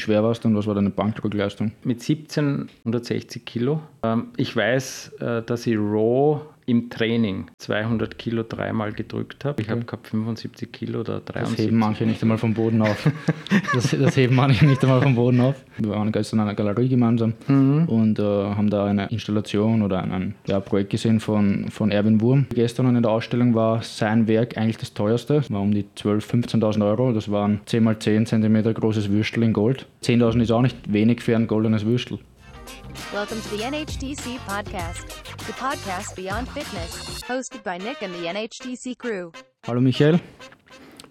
schwer warst und was war deine Bankdrückleistung? Mit 17 160 Kilo. Ähm, ich weiß, äh, dass ich Raw im Training 200 Kilo dreimal gedrückt habe. Ich habe gehabt 75 Kilo oder 73. Das heben manche nicht einmal vom Boden auf. das, das, heben manche nicht einmal vom Boden auf. Wir waren gestern in einer Galerie gemeinsam mhm. und äh, haben da eine Installation oder ein ja, Projekt gesehen von, von Erwin Wurm. Gestern in der Ausstellung war sein Werk eigentlich das teuerste. War um die 12.000, 15.000 Euro. Das waren 10 x 10 cm großes Würstel in Gold. 10.000 ist auch nicht wenig für ein goldenes Würstel. Welcome to the NHTC podcast, the podcast beyond fitness, hosted by Nick and the NHTC crew. Hallo Michael,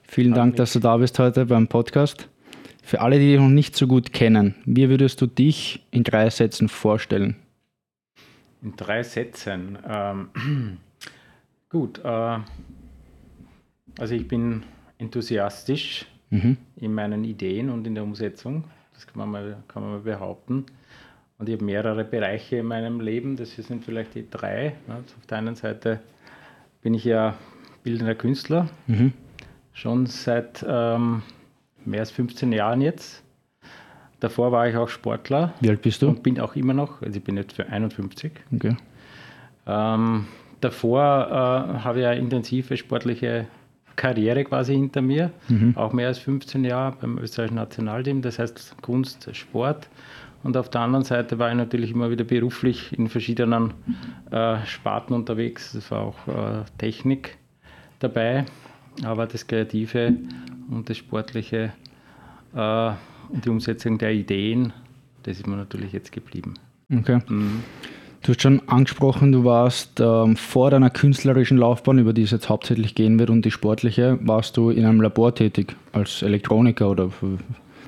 vielen Hallo Dank, Nick. dass du da bist heute beim Podcast. Für alle, die dich noch nicht so gut kennen, wie würdest du dich in drei Sätzen vorstellen? In drei Sätzen. Ähm, gut, äh, also ich bin enthusiastisch mhm. in meinen Ideen und in der Umsetzung. Das kann man mal, kann man mal behaupten. Und ich habe mehrere Bereiche in meinem Leben. Das hier sind vielleicht die drei. Auf der einen Seite bin ich ja bildender Künstler, mhm. schon seit ähm, mehr als 15 Jahren jetzt. Davor war ich auch Sportler. Wie alt bist du? Und bin auch immer noch, also ich bin jetzt für 51. Okay. Ähm, davor äh, habe ich eine intensive sportliche Karriere quasi hinter mir, mhm. auch mehr als 15 Jahre beim österreichischen Nationalteam, das heißt Kunst, Sport. Und auf der anderen Seite war ich natürlich immer wieder beruflich in verschiedenen äh, Sparten unterwegs. Das war auch äh, Technik dabei, aber das Kreative und das Sportliche äh, und die Umsetzung der Ideen, das ist mir natürlich jetzt geblieben. Okay. Mhm. Du hast schon angesprochen, du warst ähm, vor deiner künstlerischen Laufbahn, über die es jetzt hauptsächlich gehen wird, und die sportliche, warst du in einem Labor tätig als Elektroniker oder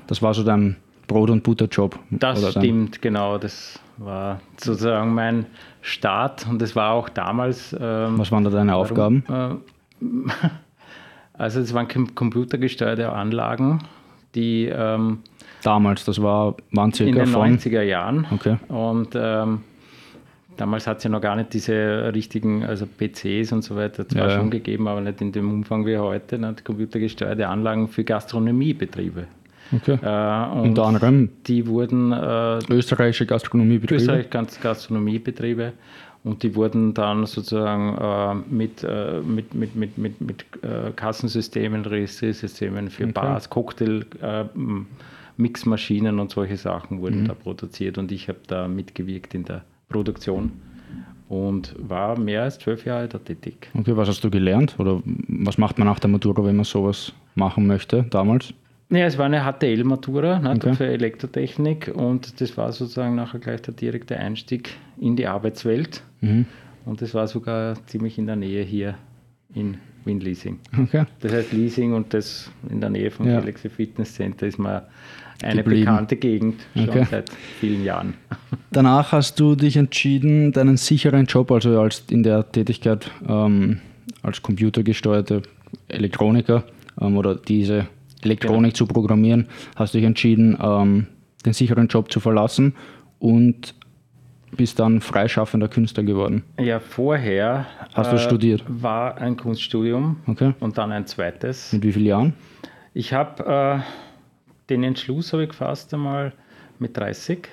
das war so dein Brot- und Butterjob. Das stimmt, genau. Das war sozusagen mein Start und das war auch damals. Ähm, Was waren da deine warum, Aufgaben? Äh, also es waren computergesteuerte Anlagen, die ähm, damals, das war wann circa in den von? 90er Jahren. Okay. Und ähm, damals hat es ja noch gar nicht diese richtigen, also PCs und so weiter, zwar ja, schon gegeben, aber nicht in dem Umfang wie heute, ne, computergesteuerte Anlagen für Gastronomiebetriebe. Okay. Äh, Unter anderem? Die wurden. Äh, österreichische Gastronomiebetriebe. Österreichische Gastronomiebetriebe. Und die wurden dann sozusagen äh, mit, äh, mit, mit, mit, mit, mit äh, Kassensystemen, Registriersystemen für okay. Bars, Cocktail, äh, Mixmaschinen und solche Sachen wurden mhm. da produziert. Und ich habe da mitgewirkt in der Produktion und war mehr als zwölf Jahre da tätig. Okay, was hast du gelernt? Oder was macht man nach der Matura, wenn man sowas machen möchte damals? Ja, es war eine HTL-Matura ne, okay. für Elektrotechnik und das war sozusagen nachher gleich der direkte Einstieg in die Arbeitswelt. Mhm. Und das war sogar ziemlich in der Nähe hier in Wien Leasing. Okay. Das heißt, Leasing und das in der Nähe vom ja. Galaxy Fitness Center ist mal eine Geblieben. bekannte Gegend schon okay. seit vielen Jahren. Danach hast du dich entschieden, deinen sicheren Job, also als in der Tätigkeit ähm, als computergesteuerte Elektroniker ähm, oder diese Elektronik genau. zu programmieren, hast du dich entschieden, ähm, den sicheren Job zu verlassen und bist dann freischaffender Künstler geworden. Ja, vorher hast du äh, studiert. War ein Kunststudium okay. und dann ein zweites. Mit wie vielen Jahren? Ich habe äh, den Entschluss habe ich gefasst einmal mit 30.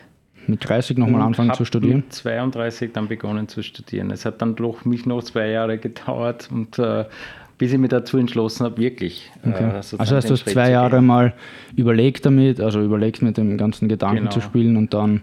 Mit 30 nochmal anfangen zu studieren? Mit 32 dann begonnen zu studieren. Es hat dann doch mich noch zwei Jahre gedauert und äh, bis ich mich dazu entschlossen habe, wirklich. Äh, okay. Äh, also hast du zwei Jahre mal überlegt damit, also überlegt mit dem ganzen Gedanken genau. zu spielen und dann.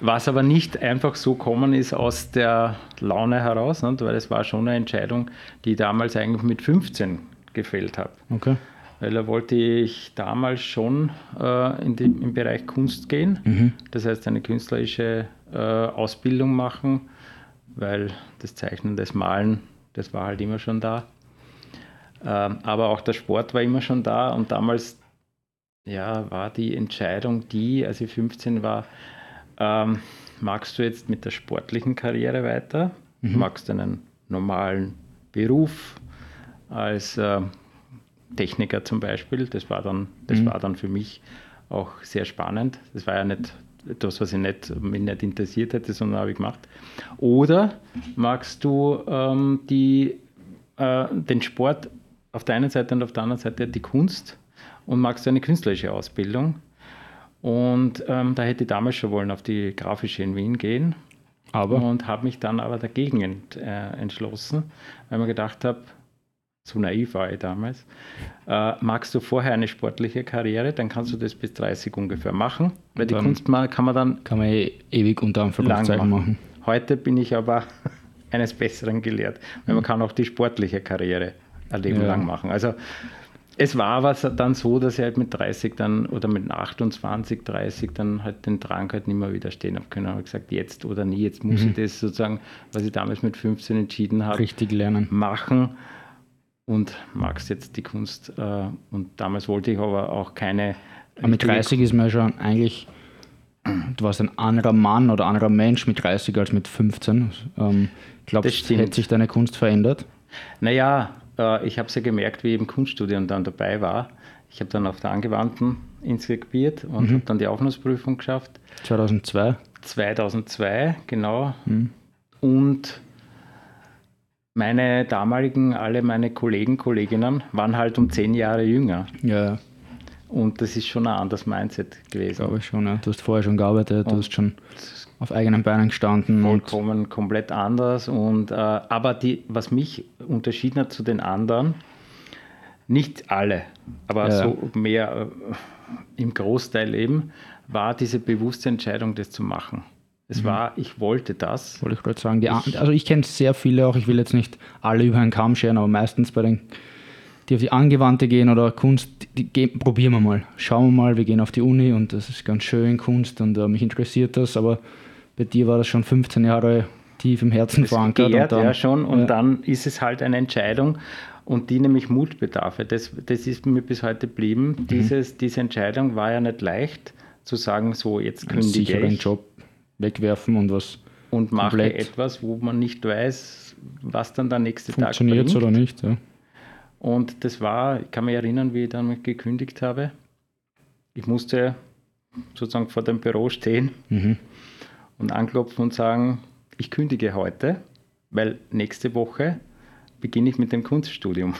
Was aber nicht einfach so kommen ist aus der Laune heraus, nicht? weil es war schon eine Entscheidung, die ich damals eigentlich mit 15 gefällt habe. Okay. Weil da wollte ich damals schon äh, in den, im Bereich Kunst gehen, mhm. das heißt eine künstlerische äh, Ausbildung machen, weil das Zeichnen, das Malen das war halt immer schon da. Ähm, aber auch der Sport war immer schon da und damals ja, war die Entscheidung die, als ich 15 war, ähm, magst du jetzt mit der sportlichen Karriere weiter? Mhm. Magst du einen normalen Beruf als äh, Techniker zum Beispiel? Das war dann, das mhm. war dann für mich auch sehr spannend. Das war ja nicht etwas, was ich nicht, mich nicht interessiert hätte, sondern habe ich gemacht. Oder magst du ähm, die, äh, den Sport auf der einen Seite und auf der anderen Seite die Kunst und magst du eine künstlerische Ausbildung? Und ähm, da hätte ich damals schon wollen auf die grafische in Wien gehen. Aber? Und habe mich dann aber dagegen ent, äh, entschlossen, weil man gedacht habe, so naiv war ich damals, äh, magst du vorher eine sportliche Karriere, dann kannst du das bis 30 ungefähr machen, weil die Kunst kann man dann kann man eh ewig unter Anführungszeichen machen. machen. Heute bin ich aber eines Besseren gelehrt, weil man kann auch die sportliche Karriere ein Leben ja. lang machen. Also es war aber dann so, dass ich halt mit 30 dann oder mit 28, 30 dann halt den Drang halt nicht mehr widerstehen habe können. Ich habe gesagt, jetzt oder nie, jetzt muss mhm. ich das sozusagen, was ich damals mit 15 entschieden habe, richtig lernen, machen und magst jetzt die Kunst. Äh, und damals wollte ich aber auch keine. Aber mit 30 ist man schon eigentlich, du warst ein anderer Mann oder anderer Mensch mit 30 als mit 15. Ähm, glaubst du, hätte sich deine Kunst verändert? Naja, äh, ich habe es ja gemerkt, wie ich im Kunststudium dann dabei war. Ich habe dann auf der Angewandten inskribiert und mhm. habe dann die Aufnahmeprüfung geschafft. 2002? 2002, genau. Mhm. Und meine damaligen, alle meine Kollegen, Kolleginnen waren halt um zehn Jahre jünger. Ja. Und das ist schon ein anderes Mindset gewesen. Glaube ich schon, ja. Du hast vorher schon gearbeitet, und du hast schon auf eigenen Beinen gestanden. Vollkommen komplett anders. Und, äh, aber die, was mich unterschieden hat zu den anderen, nicht alle, aber ja. so mehr äh, im Großteil eben, war diese bewusste Entscheidung, das zu machen. Es mhm. war, ich wollte das. Wollte ich gerade sagen. Ich, also ich kenne sehr viele auch, ich will jetzt nicht alle über einen Kamm scheren, aber meistens bei den, die auf die Angewandte gehen oder Kunst, die, die, probieren wir mal. Schauen wir mal, wir gehen auf die Uni und das ist ganz schön Kunst und uh, mich interessiert das, aber bei dir war das schon 15 Jahre tief im Herzen das verankert. Gärt, dann, ja, schon. Und ja. dann ist es halt eine Entscheidung und die nämlich Mut bedarf. Das, das ist mir bis heute geblieben. Mhm. Dieses, diese Entscheidung war ja nicht leicht, zu sagen, so jetzt kündige ich. Job wegwerfen und was. Und mache etwas, wo man nicht weiß, was dann der nächste Tag bringt. Funktioniert oder nicht, ja. Und das war, ich kann mich erinnern, wie ich dann gekündigt habe. Ich musste sozusagen vor dem Büro stehen mhm. und anklopfen und sagen, ich kündige heute, weil nächste Woche beginne ich mit dem Kunststudium.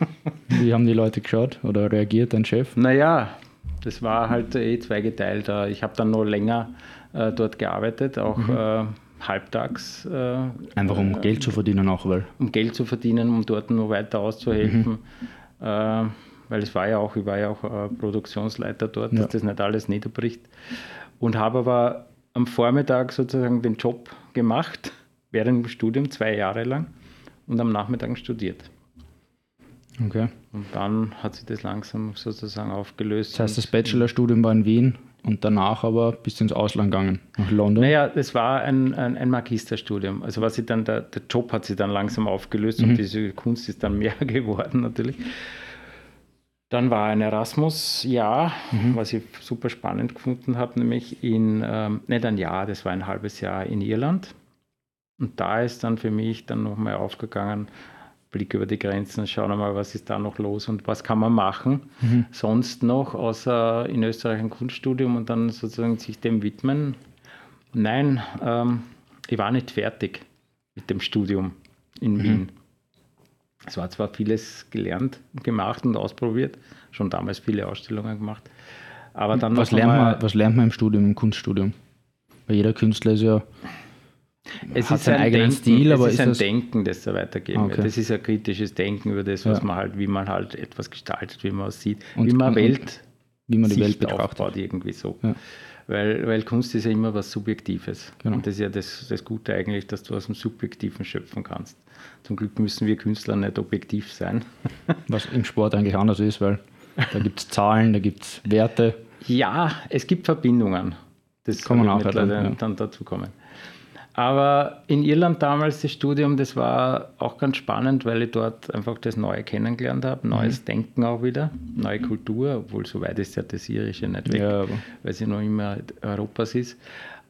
Wie haben die Leute geschaut oder reagiert, dein Chef? Naja, das war halt eh zweigeteilt. Ich habe dann noch länger äh, dort gearbeitet, auch mhm. äh, halbtags. Äh, Einfach um Geld zu verdienen auch, weil? Um Geld zu verdienen, um dort noch weiter auszuhelfen. Mhm. Äh, weil es war ja auch, ich war ja auch äh, Produktionsleiter dort, ja. dass das nicht alles niederbricht. Und habe aber am Vormittag sozusagen den Job gemacht, während dem Studium, zwei Jahre lang, und am Nachmittag studiert. Okay. Und dann hat sich das langsam sozusagen aufgelöst. Das heißt, das Bachelorstudium war in Wien und danach aber bis ins Ausland gegangen, nach London? Naja, das war ein, ein, ein Magisterstudium. Also was ich dann, der, der Job hat sich dann langsam aufgelöst mhm. und diese Kunst ist dann mehr geworden natürlich. Dann war ein Erasmus-Jahr, mhm. was ich super spannend gefunden habe, nämlich in, ähm, nicht ein Jahr, das war ein halbes Jahr in Irland. Und da ist dann für mich dann nochmal aufgegangen, Blick über die Grenzen, schauen wir mal, was ist da noch los und was kann man machen. Mhm. Sonst noch, außer in Österreich ein Kunststudium und dann sozusagen sich dem widmen. Nein, ähm, ich war nicht fertig mit dem Studium in mhm. Wien. Es war zwar vieles gelernt, gemacht und ausprobiert, schon damals viele Ausstellungen gemacht. Aber dann was, lernt man, was lernt man im Studium, im Kunststudium? Weil jeder Künstler ist ja es ist ein Denken, Stil, aber es ist, ist ein das Denken, das er weitergeben okay. wird. Das ist ein kritisches Denken über das, was ja. man halt, wie man halt etwas gestaltet, wie man es sieht, und, wie man und, Welt, wie man die Welt betrachtet. aufbaut irgendwie so. Ja. Weil, weil Kunst ist ja immer was Subjektives. Genau. Und das ist ja das, das Gute eigentlich, dass du aus dem Subjektiven schöpfen kannst. Zum Glück müssen wir Künstler nicht objektiv sein. Was im Sport eigentlich anders ist, weil da gibt es Zahlen, da gibt es Werte. Ja, es gibt Verbindungen. Das kann man auch dann, ja. dann dazu kommen. Aber in Irland damals das Studium, das war auch ganz spannend, weil ich dort einfach das Neue kennengelernt habe, neues mhm. Denken auch wieder, neue Kultur, obwohl so weit ist ja das Irische nicht weg, ja, weil sie noch immer Europas ist.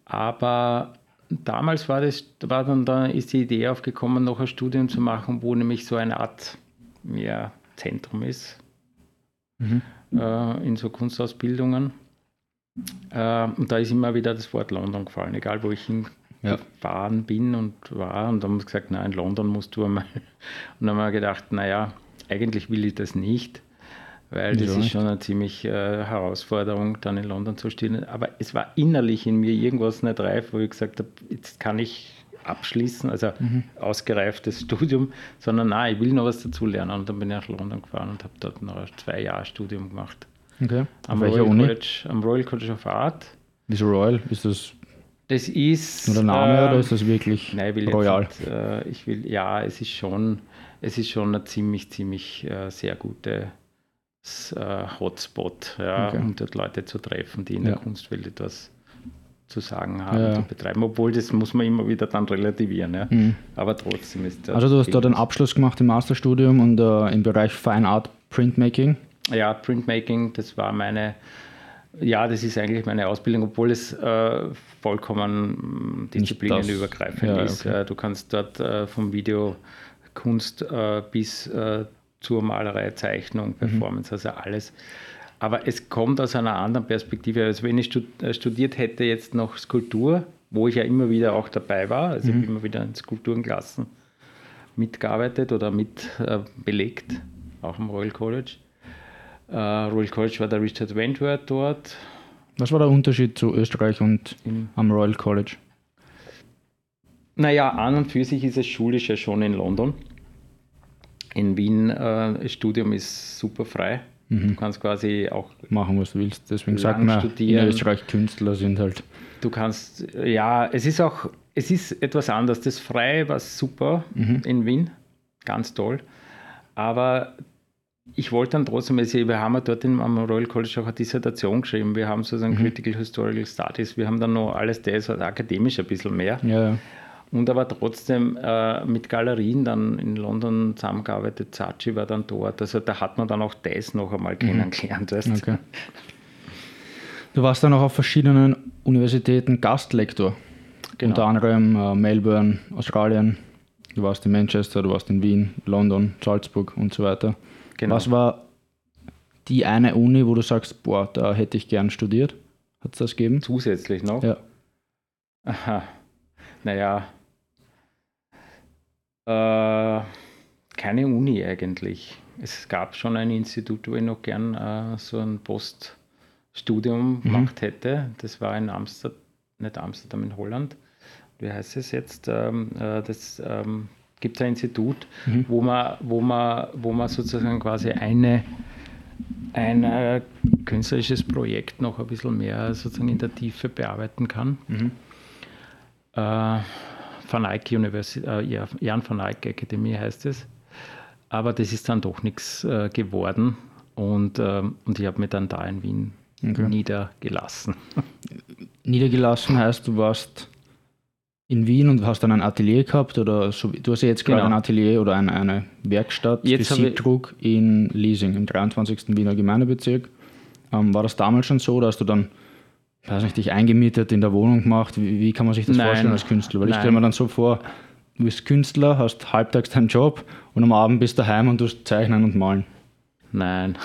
Aber damals war das, war dann, dann ist die Idee aufgekommen, noch ein Studium zu machen, wo nämlich so eine Art ja, Zentrum ist mhm. äh, in so Kunstausbildungen. Äh, und da ist immer wieder das Wort London gefallen, egal wo ich hin ja. gefahren bin und war. Und dann haben wir gesagt, nein, in London musst du einmal. Und dann haben wir gedacht, naja, eigentlich will ich das nicht. weil das ist schon eine ziemlich äh, Herausforderung, dann in London zu stehen. Aber es war innerlich in mir irgendwas nicht reif, wo ich gesagt habe, jetzt kann ich abschließen, also mhm. ausgereiftes Studium, sondern nein, ich will noch was dazu lernen. Und dann bin ich nach London gefahren und habe dort noch ein zwei Jahre Studium gemacht. Okay. Am Royal, College, am Royal College of Art. Wieso Royal? Ist das das ist. Nur der Name äh, oder ist das wirklich nein, ich will Royal? Nicht, äh, ich will, ja, es ist schon, es ist schon ein ziemlich, ziemlich äh, sehr gutes äh, Hotspot, ja, okay. um dort Leute zu treffen, die in ja. der Kunstwelt etwas zu sagen haben ja. und betreiben. Obwohl, das muss man immer wieder dann relativieren. Ja. Mhm. Aber trotzdem ist das. Also, du hast dort einen Abschluss gemacht im Masterstudium und äh, im Bereich Fine Art Printmaking? Ja, Printmaking, das war meine. Ja, das ist eigentlich meine Ausbildung, obwohl es äh, vollkommen disziplinenübergreifend ja, ist. Okay. Du kannst dort äh, vom Video Kunst äh, bis äh, zur Malerei, Zeichnung, mhm. Performance, mhm. also alles aber es kommt aus einer anderen Perspektive. Also wenn ich äh, studiert hätte jetzt noch Skulptur, wo ich ja immer wieder auch dabei war, also mhm. ich habe immer wieder in Skulpturenklassen mitgearbeitet oder mit äh, belegt, auch am Royal College. Äh, Royal College war der Richard Wentworth dort. Was war der Unterschied zu Österreich und in, am Royal College? Naja, an und für sich ist es schulisch ja schon in London. In Wien, äh, das Studium ist super frei. Mhm. Du kannst quasi auch machen, was du willst. Deswegen sagt man, studieren. in Österreich Künstler sind halt. Du kannst, ja, es ist auch, es ist etwas anders. Das Freie war super mhm. in Wien, ganz toll. Aber ich wollte dann trotzdem, also wir haben ja dort am Royal College auch eine Dissertation geschrieben. Wir haben sozusagen mhm. Critical Historical Studies, wir haben dann noch alles das, also akademisch ein bisschen mehr. Ja und aber trotzdem äh, mit Galerien dann in London zusammengearbeitet. Zachi war dann dort. Also da hat man dann auch das noch einmal mhm. kennengelernt. Weißt? Okay. Du warst dann auch auf verschiedenen Universitäten Gastlektor. Genau. Unter anderem äh, Melbourne, Australien. Du warst in Manchester, du warst in Wien, London, Salzburg und so weiter. Genau. Was war die eine Uni, wo du sagst, boah, da hätte ich gern studiert? Hat es das gegeben? Zusätzlich noch? Ja. Aha. Naja, äh, keine Uni eigentlich. Es gab schon ein Institut, wo ich noch gern äh, so ein Poststudium mhm. gemacht hätte. Das war in Amsterdam, nicht Amsterdam, in Holland. Wie heißt es jetzt? Ähm, äh, das ähm, gibt ein Institut, mhm. wo, man, wo, man, wo man sozusagen quasi eine, ein äh, künstlerisches Projekt noch ein bisschen mehr sozusagen in der Tiefe bearbeiten kann. Mhm. Äh, Van Eyck University, äh, ja, Jan van Eyck Akademie heißt es. Aber das ist dann doch nichts äh, geworden und, äh, und ich habe mich dann da in Wien okay. niedergelassen. Niedergelassen heißt, du warst in Wien und hast dann ein Atelier gehabt oder so, du hast ja jetzt gerade genau. ein Atelier oder eine, eine Werkstatt jetzt für Siebdruck in Leasing im 23. Wiener Gemeindebezirk. Ähm, war das damals schon so, dass du dann weiß nicht, dich eingemietet in der Wohnung gemacht? Wie, wie kann man sich das Nein. vorstellen als Künstler? Weil Nein. ich stelle mir dann so vor, du bist Künstler, hast halbtags deinen Job und am Abend bist du daheim und du zeichnen und malen. Nein.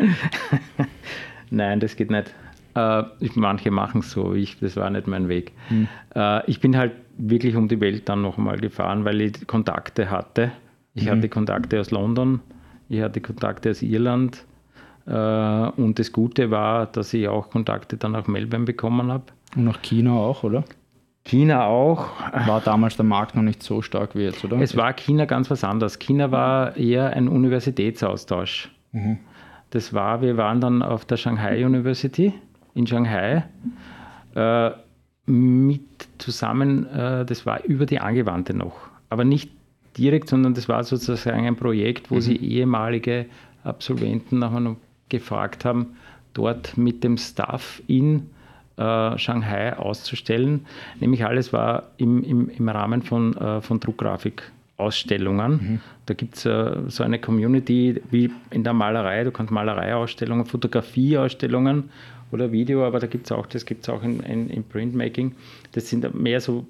Nein, das geht nicht. Äh, manche machen es so, ich, das war nicht mein Weg. Hm. Äh, ich bin halt wirklich um die Welt dann nochmal gefahren, weil ich Kontakte hatte. Ich mhm. hatte Kontakte aus London, ich hatte Kontakte aus Irland, äh, und das Gute war, dass ich auch Kontakte dann nach Melbourne bekommen habe. Und nach China auch, oder? China auch. War damals der Markt noch nicht so stark wie jetzt, oder? Es war China ganz was anderes. China war eher ein Universitätsaustausch. Mhm. Das war, wir waren dann auf der Shanghai University in Shanghai äh, mit zusammen, äh, das war über die Angewandte noch, aber nicht direkt, sondern das war sozusagen ein Projekt, wo mhm. sie ehemalige Absolventen nach einem gefragt haben, dort mit dem Staff in äh, Shanghai auszustellen. Nämlich alles war im, im, im Rahmen von, äh, von Druckgrafik-Ausstellungen. Mhm. Da gibt es äh, so eine Community wie in der Malerei. Du kannst Malereiausstellungen, Fotografieausstellungen oder Video, aber da gibt es auch, das gibt es auch in, in, in, Printmaking. Das sind mehr so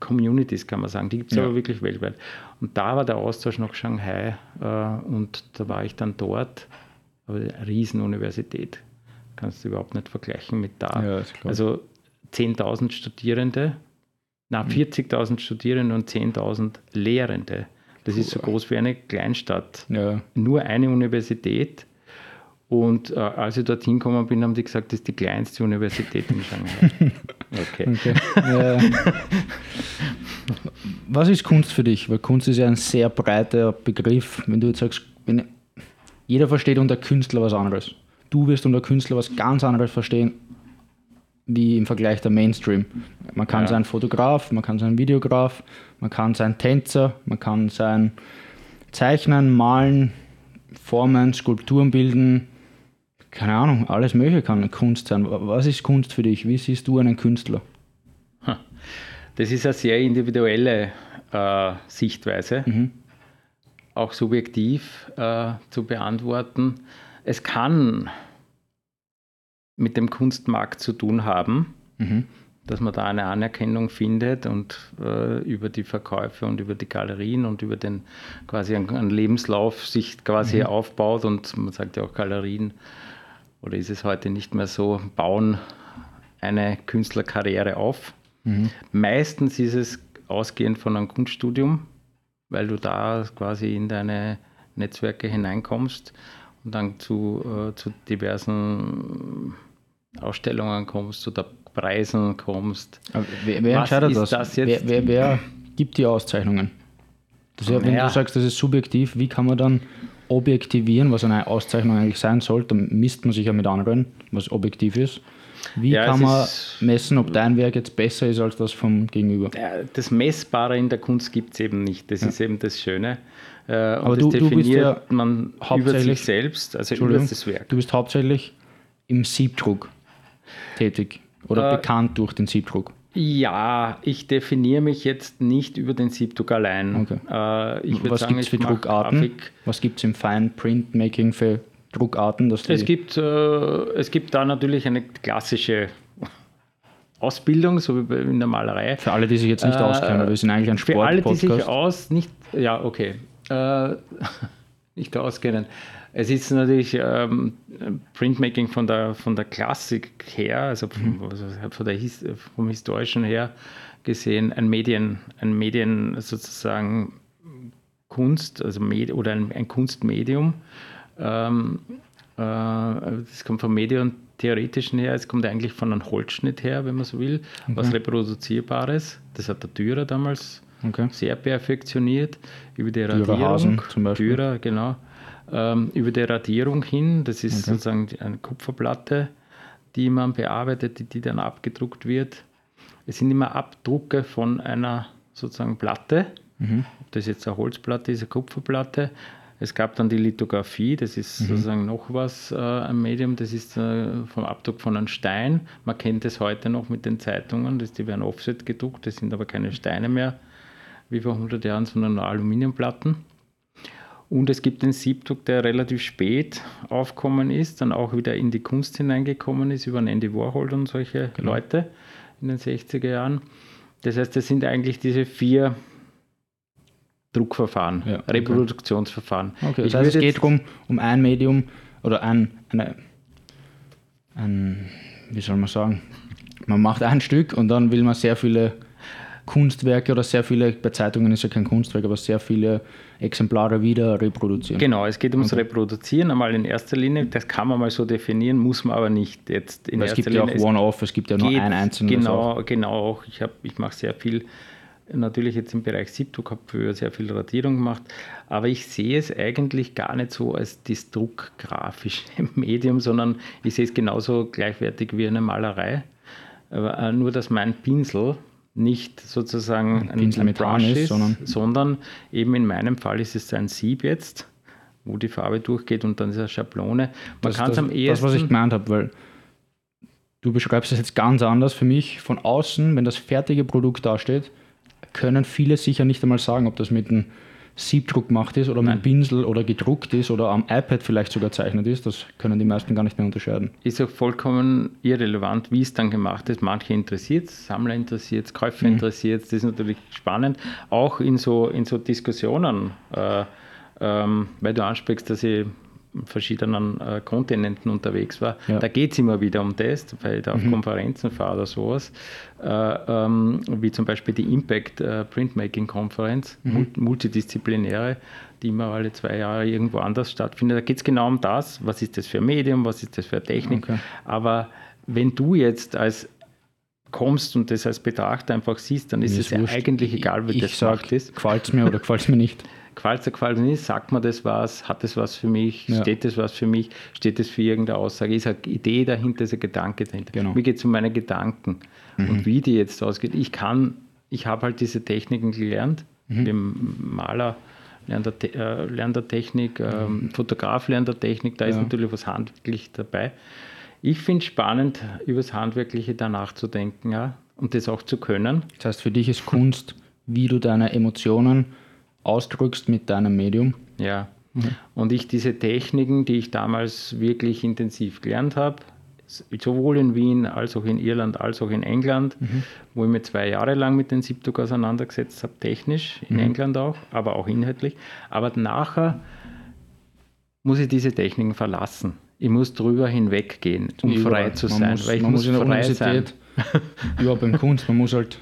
Communities, kann man sagen. Die gibt es ja. aber wirklich weltweit. Und da war der Austausch nach Shanghai äh, und da war ich dann dort aber eine Riesenuniversität. Kannst du überhaupt nicht vergleichen mit da. Ja, also 10.000 Studierende, na 40.000 mhm. Studierende und 10.000 Lehrende. Das ist so groß wie eine Kleinstadt. Ja. Nur eine Universität Und äh, als ich dorthin gekommen bin, haben die gesagt, das ist die kleinste Universität in Shanghai. Okay. okay. Ja. Was ist Kunst für dich? Weil Kunst ist ja ein sehr breiter Begriff. Wenn du jetzt sagst, jeder versteht unter Künstler was anderes. Du wirst unter Künstler was ganz anderes verstehen, wie im Vergleich der Mainstream. Man kann ja. sein Fotograf, man kann sein Videograf, man kann sein Tänzer, man kann sein Zeichnen, Malen, Formen, Skulpturen bilden, keine Ahnung, alles Mögliche kann Kunst sein. Was ist Kunst für dich? Wie siehst du einen Künstler? Das ist eine sehr individuelle äh, Sichtweise, mhm. auch subjektiv äh, zu beantworten. Es kann mit dem Kunstmarkt zu tun haben, mhm. dass man da eine Anerkennung findet und äh, über die Verkäufe und über die Galerien und über den quasi einen, Lebenslauf sich quasi mhm. aufbaut und man sagt ja auch Galerien oder ist es heute nicht mehr so, bauen eine Künstlerkarriere auf. Mhm. Meistens ist es ausgehend von einem Kunststudium, weil du da quasi in deine Netzwerke hineinkommst und dann zu, äh, zu diversen Ausstellungen kommst, zu der Preisen kommst. Aber wer, wer entscheidet das? das wer, wer, wer, gibt die Auszeichnungen? Das ja, wenn naja. du sagst, das ist subjektiv, wie kann man dann objektivieren, was eine Auszeichnung eigentlich sein sollte, dann misst man sich ja mit anderen, was objektiv ist. Wie ja, kann man messen, ob dein Werk jetzt besser ist als das vom Gegenüber? Das Messbare in der Kunst gibt es eben nicht. Das ja. ist eben das Schöne. Äh, Aber du, du bist ja man über sich selbst, also über das Werk. Du bist hauptsächlich im Siebdruck tätig oder äh, bekannt durch den Siebdruck. Ja, ich definiere mich jetzt nicht über den Siebdruck allein. Okay. Äh, ich Was gibt es für Druckarten? Grafik. Was gibt es im Fine Printmaking für Druckarten? Dass es, gibt, äh, es gibt da natürlich eine klassische Ausbildung, so wie in der Malerei. Für alle, die sich jetzt nicht äh, auskennen, wir sind eigentlich ein Sport Für alle, die sich aus nicht, ja, okay, äh, nicht auskennen. Es ist natürlich ähm, Printmaking von der, von der Klassik her, also vom, mhm. also von der, vom historischen her gesehen, ein Medien, ein Medien sozusagen Kunst, also Med oder ein, ein Kunstmedium. Ähm, äh, das kommt vom Medium theoretischen her, es kommt eigentlich von einem Holzschnitt her, wenn man so will, okay. was reproduzierbares. Das hat der Dürer damals okay. sehr perfektioniert über die Radierung. zum Beispiel. Dürer, genau ähm, über die Radierung hin. Das ist okay. sozusagen eine Kupferplatte, die man bearbeitet, die, die dann abgedruckt wird. Es sind immer Abdrucke von einer sozusagen Platte. Mhm. Ob das jetzt eine Holzplatte ist, eine Kupferplatte. Es gab dann die Lithografie, das ist mhm. sozusagen noch was, äh, ein Medium, das ist äh, vom Abdruck von einem Stein. Man kennt es heute noch mit den Zeitungen, das, die werden offset gedruckt, das sind aber keine Steine mehr wie vor 100 Jahren, sondern nur Aluminiumplatten. Und es gibt den Siebdruck, der relativ spät aufgekommen ist, dann auch wieder in die Kunst hineingekommen ist, über Andy Warhol und solche genau. Leute in den 60er Jahren. Das heißt, das sind eigentlich diese vier Druckverfahren, ja, okay. Reproduktionsverfahren. Okay, das heißt, es geht darum, um ein Medium oder ein, eine, ein, wie soll man sagen, man macht ein Stück und dann will man sehr viele Kunstwerke oder sehr viele, bei Zeitungen ist ja kein Kunstwerk, aber sehr viele Exemplare wieder reproduzieren. Genau, es geht ums okay. Reproduzieren einmal in erster Linie, das kann man mal so definieren, muss man aber nicht jetzt in Weil erster Linie. Es gibt ja auch One-Off, es gibt ja nur ein einzelnes. Genau, genau auch. Ich, ich mache sehr viel, natürlich jetzt im Bereich Siebdruck, habe früher sehr viel Radierung gemacht, aber ich sehe es eigentlich gar nicht so als das druckgrafische Medium, sondern ich sehe es genauso gleichwertig wie eine Malerei. Äh, nur, dass mein Pinsel nicht sozusagen ein, ein, ein Brush ist, sondern, sondern eben in meinem Fall ist es ein Sieb jetzt, wo die Farbe durchgeht und dann ist eine Schablone. Man kann es am ehesten. Das, was ich gemeint habe, weil du beschreibst es jetzt ganz anders für mich. Von außen, wenn das fertige Produkt dasteht, können viele sicher nicht einmal sagen, ob das mit einem Siebdruck gemacht ist oder mit Pinsel oder gedruckt ist oder am iPad vielleicht sogar zeichnet ist. Das können die meisten gar nicht mehr unterscheiden. Ist auch vollkommen irrelevant, wie es dann gemacht ist. Manche interessiert es, Sammler interessiert es, Käufer mhm. interessiert es. Das ist natürlich spannend. Auch in so, in so Diskussionen, äh, ähm, weil du ansprichst, dass ich verschiedenen äh, Kontinenten unterwegs war. Ja. Da geht es immer wieder um das, weil ich da auf mhm. Konferenzen fahre oder sowas, äh, ähm, wie zum Beispiel die Impact äh, Printmaking Konferenz, mhm. multidisziplinäre, die immer alle zwei Jahre irgendwo anders stattfindet. Da geht es genau um das, was ist das für Medium, was ist das für Technik. Okay. Aber wenn du jetzt als kommst und das als Betrachter einfach siehst, dann ist es ja eigentlich egal, wie ich das sag, ist. Gefällt es mir oder gefällt es mir nicht? Gefällt nicht, sagt mir das was, hat das was für mich, ja. steht das was für mich, steht das für irgendeine Aussage, ist eine Idee dahinter, ist ein Gedanke dahinter. Genau. Mir geht es um meine Gedanken mhm. und wie die jetzt ausgeht. Ich kann, ich habe halt diese Techniken gelernt, mhm. dem Maler lernt der, äh, lernt der Technik, ähm, mhm. Fotograf lernt der Technik, da ja. ist natürlich was handwerklich dabei. Ich finde es spannend, über das Handwerkliche da nachzudenken ja, und das auch zu können. Das heißt, für dich ist Kunst, wie du deine Emotionen ausdrückst mit deinem Medium. Ja. Mhm. Und ich diese Techniken, die ich damals wirklich intensiv gelernt habe, sowohl in Wien als auch in Irland als auch in England, mhm. wo ich mir zwei Jahre lang mit den Siebdruck auseinandergesetzt habe, technisch, in mhm. England auch, aber auch inhaltlich. Aber nachher muss ich diese Techniken verlassen. Ich muss drüber hinweggehen, um Überall. frei zu sein. Muss, weil ich man muss, muss frei sein. ja, beim Kunst, man muss halt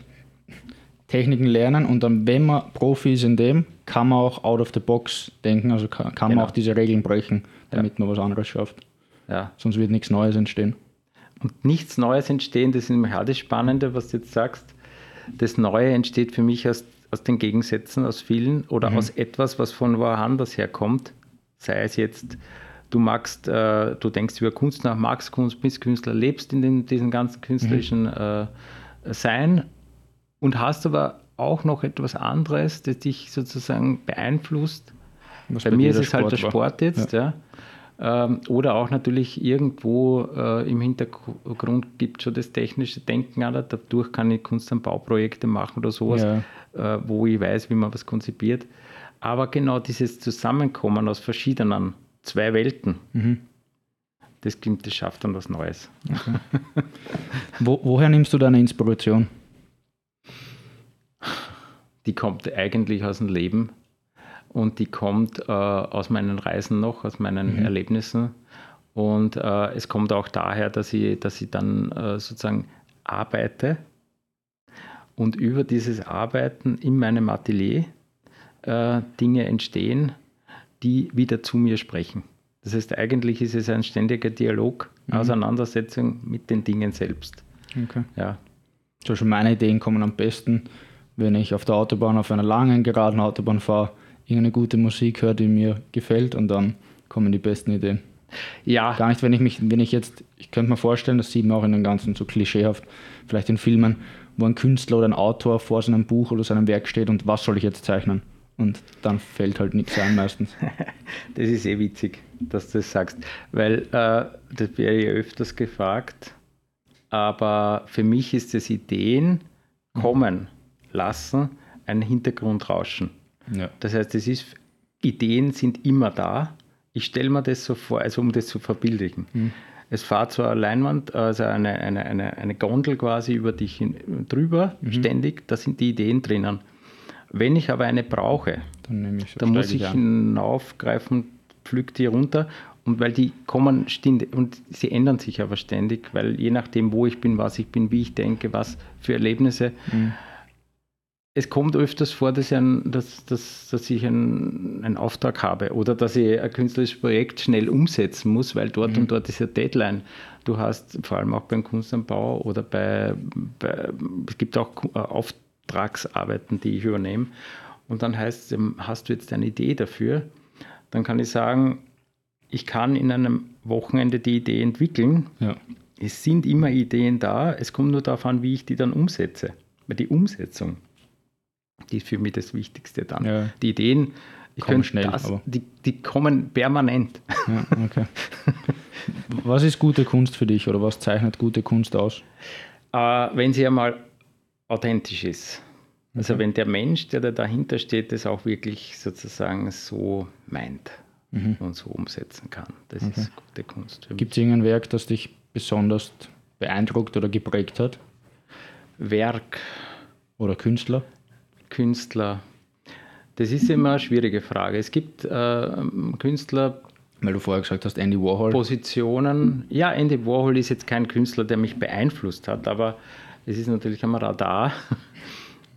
Techniken lernen und dann, wenn man Profi ist in dem, kann man auch out of the box denken, also kann, kann genau. man auch diese Regeln brechen, damit ja. man was anderes schafft. Ja. Sonst wird nichts Neues entstehen. Und nichts Neues entstehen, das ist nämlich auch das Spannende, was du jetzt sagst. Das Neue entsteht für mich aus, aus den Gegensätzen, aus vielen oder mhm. aus etwas, was von woanders herkommt. Sei es jetzt, du magst, äh, du denkst über Kunst nach, magst Kunst, bist Künstler, lebst in den, diesem ganzen künstlerischen mhm. äh, Sein und hast aber auch noch etwas anderes, das dich sozusagen beeinflusst. Was bei, bei mir ist es halt der Sport jetzt, ja. ja. Ähm, oder auch natürlich irgendwo äh, im Hintergrund gibt es schon das technische Denken, Alter. dadurch kann ich Kunst- und Bauprojekte machen oder sowas, ja. äh, wo ich weiß, wie man was konzipiert. Aber genau dieses Zusammenkommen aus verschiedenen zwei Welten, mhm. das klingt, das schafft dann was Neues. Okay. Wo, woher nimmst du deine Inspiration? Die kommt eigentlich aus dem Leben und die kommt äh, aus meinen Reisen noch, aus meinen mhm. Erlebnissen. Und äh, es kommt auch daher, dass ich, dass ich dann äh, sozusagen arbeite und über dieses Arbeiten in meinem Atelier äh, Dinge entstehen, die wieder zu mir sprechen. Das heißt, eigentlich ist es ein ständiger Dialog, mhm. Auseinandersetzung mit den Dingen selbst. Okay. Ja. So schon meine Ideen kommen am besten wenn ich auf der Autobahn, auf einer langen, geraden Autobahn fahre, irgendeine gute Musik höre, die mir gefällt und dann kommen die besten Ideen. Ja. Gar nicht, wenn ich mich, wenn ich jetzt, ich könnte mir vorstellen, das sieht man auch in den ganzen so klischeehaft, vielleicht in Filmen, wo ein Künstler oder ein Autor vor seinem Buch oder seinem Werk steht und was soll ich jetzt zeichnen? Und dann fällt halt nichts ein meistens. das ist eh witzig, dass du das sagst, weil äh, das wäre ja öfters gefragt, aber für mich ist es Ideen kommen lassen ein Hintergrundrauschen. Ja. Das heißt, es ist, Ideen sind immer da. Ich stelle mir das so vor, also um das zu verbildlichen. Mhm. Es fährt so eine Leinwand, also eine, eine, eine, eine Gondel quasi über dich hin, drüber, mhm. ständig, da sind die Ideen drinnen. Wenn ich aber eine brauche, dann, ich, dann muss ich, ich hinaufgreifen, pflück die runter und weil die kommen ständig und sie ändern sich aber ständig, weil je nachdem, wo ich bin, was ich bin, wie ich denke, was für Erlebnisse, mhm es kommt öfters vor, dass ich, ein, dass, dass, dass ich einen, einen, Auftrag habe oder dass ich ein künstlerisches Projekt schnell umsetzen muss, weil dort mhm. und dort ist eine Deadline. Du hast vor allem auch beim Kunst am Bau oder bei, bei es gibt auch äh, Auftragsarbeiten, die ich übernehme. Und dann heißt es, hast du jetzt eine Idee dafür? Dann kann ich sagen, ich kann in einem Wochenende die Idee entwickeln. Ja. Es sind immer Ideen da, es kommt nur darauf an, wie ich die dann umsetze. Weil die Umsetzung die ist für mich das Wichtigste dann. Ja. Die Ideen, ich kommen schnell, das, die, die kommen permanent. Ja, okay. was ist gute Kunst für dich oder was zeichnet gute Kunst aus? Äh, wenn sie einmal authentisch ist. Also okay. wenn der Mensch, der da dahinter steht, das auch wirklich sozusagen so meint mhm. und so umsetzen kann. Das okay. ist gute Kunst. Gibt es irgendein Werk, das dich besonders beeindruckt oder geprägt hat? Werk. Oder Künstler? Künstler? Das ist immer eine schwierige Frage. Es gibt äh, Künstler, Weil du vorher gesagt hast, Andy Warhol. Positionen. Ja, Andy Warhol ist jetzt kein Künstler, der mich beeinflusst hat, aber es ist natürlich am Radar.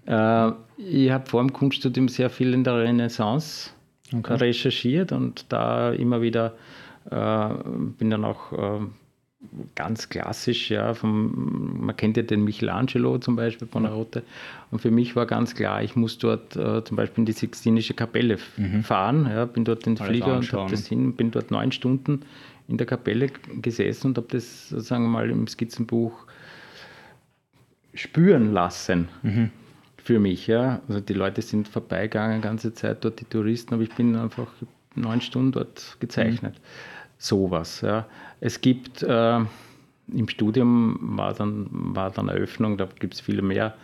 Äh, ich habe vor dem Kunststudium sehr viel in der Renaissance okay. recherchiert und da immer wieder äh, bin dann auch äh, ganz klassisch, ja, vom, man kennt ja den Michelangelo zum Beispiel von der Rote. Und für mich war ganz klar, ich muss dort äh, zum Beispiel in die Sixtinische Kapelle mhm. fahren. Ja, bin dort in den Flieger und habe das hin, bin dort neun Stunden in der Kapelle gesessen und habe das, sagen wir mal, im Skizzenbuch spüren lassen. Mhm. Für mich, ja. Also die Leute sind vorbeigegangen, die ganze Zeit dort, die Touristen, aber ich bin einfach neun Stunden dort gezeichnet. Mhm. Sowas, ja. Es gibt äh, im Studium war dann, war dann Eröffnung, da gibt es viel mehr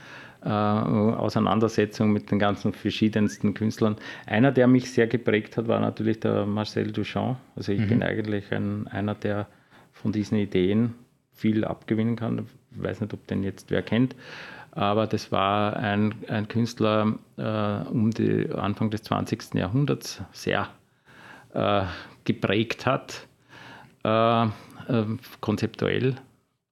äh, Auseinandersetzungen mit den ganzen verschiedensten Künstlern. Einer, der mich sehr geprägt hat, war natürlich der Marcel Duchamp. Also ich mhm. bin eigentlich ein, einer, der von diesen Ideen viel abgewinnen kann. Ich weiß nicht, ob den jetzt wer kennt, aber das war ein, ein Künstler äh, um die Anfang des 20. Jahrhunderts, sehr äh, geprägt hat. Äh, äh, konzeptuell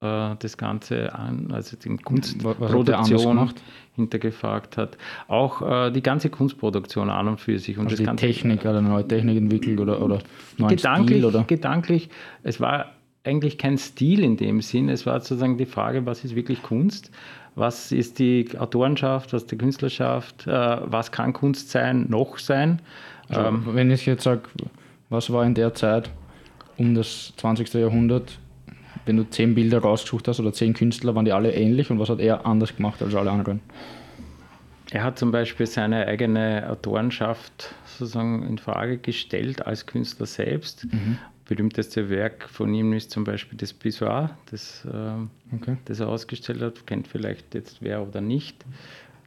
äh, das Ganze an, also die Kunstproduktion hintergefragt hat. Auch äh, die ganze Kunstproduktion an und für sich. Und also die Technik, oder neue Technik entwickelt oder, oder neuen gedanklich, Stil? Oder? Gedanklich, es war eigentlich kein Stil in dem Sinn, es war sozusagen die Frage, was ist wirklich Kunst? Was ist die Autorenschaft, was ist die Künstlerschaft, äh, was kann Kunst sein, noch sein? Also, ähm, wenn ich jetzt sage, was war in der Zeit um das 20. Jahrhundert, wenn du zehn Bilder rausgesucht hast oder zehn Künstler, waren die alle ähnlich und was hat er anders gemacht als alle anderen? Er hat zum Beispiel seine eigene Autorenschaft sozusagen in Frage gestellt als Künstler selbst. Mhm. Berühmteste Werk von ihm ist zum Beispiel das Pissoir, das, äh, okay. das er ausgestellt hat. Kennt vielleicht jetzt wer oder nicht.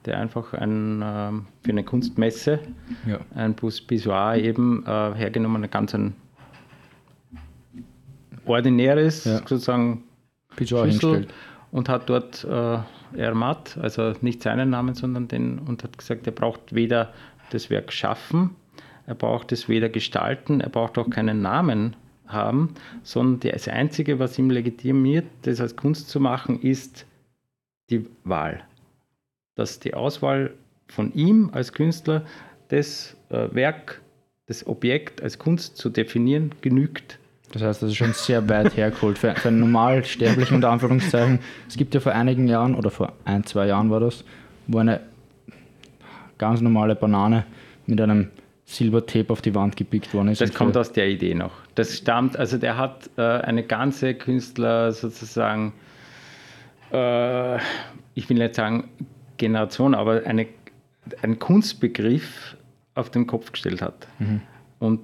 Der einfach ein, äh, für eine Kunstmesse ja. ein Pissoir eben äh, hergenommen, hat, ganz ein ordinäres ja. sozusagen Schüssel und hat dort äh, Ermat, also nicht seinen Namen, sondern den, und hat gesagt, er braucht weder das Werk schaffen, er braucht es weder gestalten, er braucht auch keinen Namen haben, sondern das Einzige, was ihm legitimiert, das als Kunst zu machen, ist die Wahl. Dass die Auswahl von ihm als Künstler das äh, Werk, das Objekt als Kunst zu definieren, genügt. Das heißt, das ist schon sehr weit hergeholt für, für einen Normalsterblichen unter Anführungszeichen. Es gibt ja vor einigen Jahren, oder vor ein, zwei Jahren war das, wo eine ganz normale Banane mit einem Silbertape auf die Wand gepickt worden ist. Das kommt aus der Idee noch. Das stammt, also der hat äh, eine ganze Künstler sozusagen, äh, ich will nicht sagen Generation, aber eine, einen Kunstbegriff auf den Kopf gestellt hat. Mhm. Und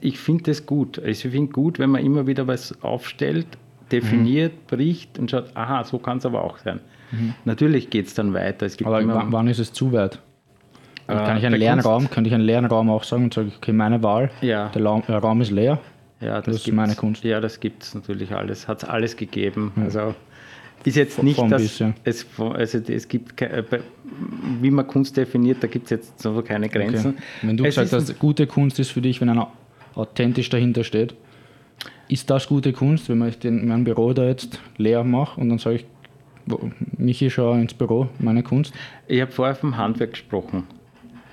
ich finde das gut. Ich finde gut, wenn man immer wieder was aufstellt, definiert, mhm. bricht und schaut, aha, so kann es aber auch sein. Mhm. Natürlich geht es dann weiter. Es aber wann ist es zu weit? Also kann ich einen leeren Raum, könnte ich einen leeren Raum auch sagen und sage, okay, meine Wahl, ja. der Raum, der Raum ist leer. Ja, das, das ist meine Kunst. Ja, das gibt es natürlich alles, hat es alles gegeben. Ja. Also ist jetzt nicht, dass es, also es gibt, wie man Kunst definiert, da gibt es jetzt so keine Grenzen. Okay. Wenn du es gesagt hast, gute Kunst ist für dich, wenn einer authentisch dahinter steht. Ist das gute Kunst, wenn ich den, mein Büro da jetzt leer mache und dann sage ich, Michi, schau ins Büro, meine Kunst? Ich habe vorher vom Handwerk gesprochen.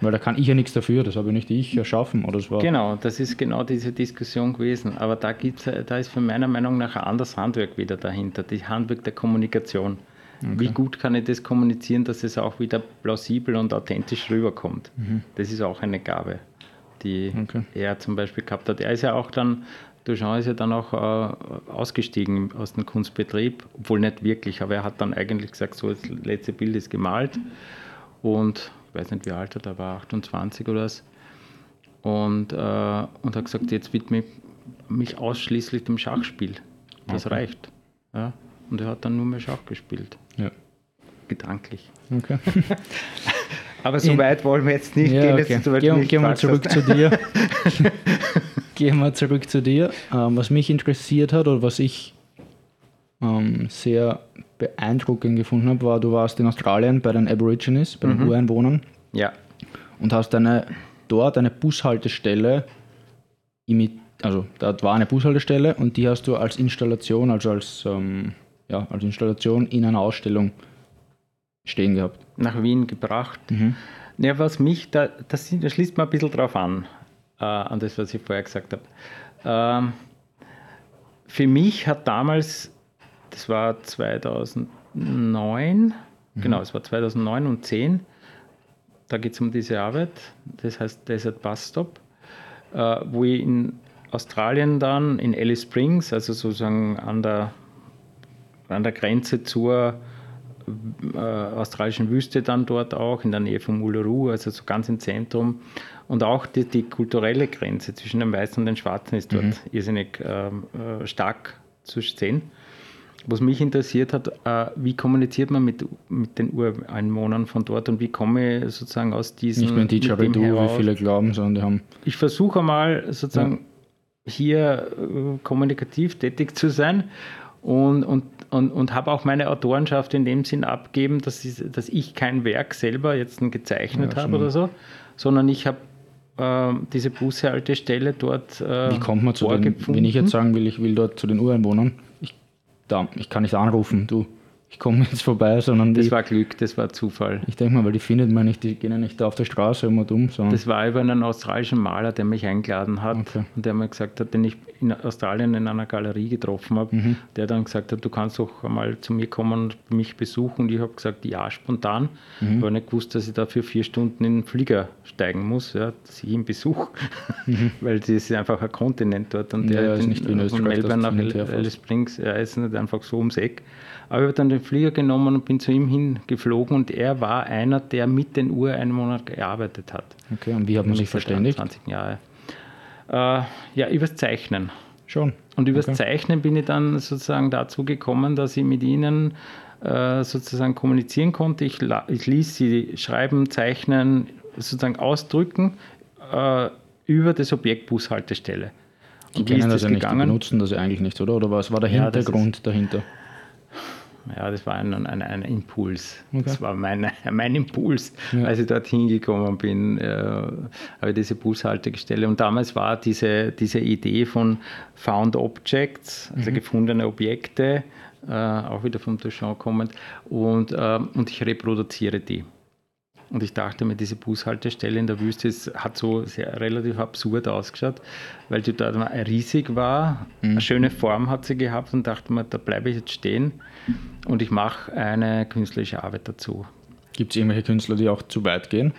Weil da kann ich ja nichts dafür, das habe nicht ich erschaffen. Oder das war genau, das ist genau diese Diskussion gewesen. Aber da, gibt's, da ist von meiner Meinung nach ein anderes Handwerk wieder dahinter, das Handwerk der Kommunikation. Okay. Wie gut kann ich das kommunizieren, dass es auch wieder plausibel und authentisch rüberkommt? Mhm. Das ist auch eine Gabe die okay. er zum Beispiel gehabt hat. Er ist ja auch dann, Duchamp ist ja dann auch äh, ausgestiegen aus dem Kunstbetrieb, obwohl nicht wirklich, aber er hat dann eigentlich gesagt, so das letzte Bild ist gemalt und ich weiß nicht wie alt er da war, 28 oder was. Und, äh, und hat gesagt, jetzt widme ich mich ausschließlich dem Schachspiel. Das okay. reicht. Ja? Und er hat dann nur mehr Schach gespielt. Ja. Gedanklich. Okay. Aber so weit wollen wir jetzt nicht ja, gehen. Okay. Gehen, gehen wir zurück zu dir. gehen wir zurück zu dir. Ähm, was mich interessiert hat oder was ich ähm, sehr beeindruckend gefunden habe, war, du warst in Australien bei den Aborigines, bei den mhm. Ureinwohnern. Ja. Und hast eine, dort eine Bushaltestelle imitiert also da war eine Bushaltestelle und die hast du als Installation, also als, ähm, ja, als Installation in einer Ausstellung stehen gehabt. Nach Wien gebracht. Mhm. Ja, was mich, da, das, das schließt mal ein bisschen drauf an, äh, an das, was ich vorher gesagt habe. Ähm, für mich hat damals, das war 2009, mhm. genau, es war 2009 und 10, da geht es um diese Arbeit, das heißt Desert Bus Stop, äh, wo ich in Australien dann, in Alice Springs, also sozusagen an der, an der Grenze zur äh, australischen Wüste dann dort auch, in der Nähe von Uluru, also so ganz im Zentrum. Und auch die, die kulturelle Grenze zwischen dem Weißen und den Schwarzen ist dort mhm. irrsinnig ähm, äh, stark zu sehen. Was mich interessiert hat, äh, wie kommuniziert man mit, mit den Ureinwohnern von dort und wie komme ich sozusagen aus diesem. Nicht mehr die Didgeridoo, wie viele glauben, sondern die haben. Ich versuche mal sozusagen ja. hier äh, kommunikativ tätig zu sein und, und, und, und habe auch meine Autorenschaft in dem Sinn abgeben, dass ich, dass ich kein Werk selber jetzt gezeichnet ja, habe oder so, sondern ich habe äh, diese Bushaltestelle dort. Äh, wie kommt man zu den, wenn ich jetzt sagen will, ich will dort zu den Ureinwohnern? Da, ich kann nicht anrufen, du, ich komme jetzt vorbei, sondern Das die, war Glück, das war Zufall. Ich denke mal, weil die findet man nicht, die gehen ja nicht da auf der Straße immer dumm, sondern. Das war über einen australischen Maler, der mich eingeladen hat okay. und der mir gesagt hat, den ich in Australien in einer Galerie getroffen habe, mhm. der dann gesagt hat, du kannst doch einmal zu mir kommen und mich besuchen. Und ich habe gesagt, ja, spontan. Mhm. Aber nicht gewusst, dass ich dafür vier Stunden in den Flieger steigen muss, ja, dass ich ihn besuche, mhm. weil das ist einfach ein Kontinent dort und der ja, ist nicht wie von Melbourne nach Alice Springs, er ist nicht einfach so ums Eck. Aber ich habe dann den Flieger genommen und bin zu ihm hingeflogen und er war einer, der mit den Ureinwohnern gearbeitet hat. Okay, und wie hat man sich verständigt? 20 Jahre. Äh, ja, übers Zeichnen. Schon. Und übers okay. Zeichnen bin ich dann sozusagen dazu gekommen, dass ich mit ihnen äh, sozusagen kommunizieren konnte. Ich, ich ließ sie schreiben, zeichnen, sozusagen ausdrücken äh, über das Objekt Bushaltestelle. Die und kennen das ja nicht, die benutzen das ja eigentlich nicht, oder? Oder was war der ja, Hintergrund dahinter? Ja, das war ein, ein, ein Impuls. Okay. Das war mein, mein Impuls, ja. als ich dort hingekommen bin, äh, habe ich diese Bushaltestelle. Und damals war diese, diese Idee von Found Objects, also mhm. gefundene Objekte, äh, auch wieder vom Duchamp kommend, und, äh, und ich reproduziere die. Und ich dachte mir, diese Bushaltestelle in der Wüste ist, hat so sehr relativ absurd ausgeschaut, weil die dort riesig war, mhm. eine schöne Form hat sie gehabt und dachte mir, da bleibe ich jetzt stehen und ich mache eine künstlerische Arbeit dazu. Gibt es irgendwelche Künstler, die auch zu weit gehen?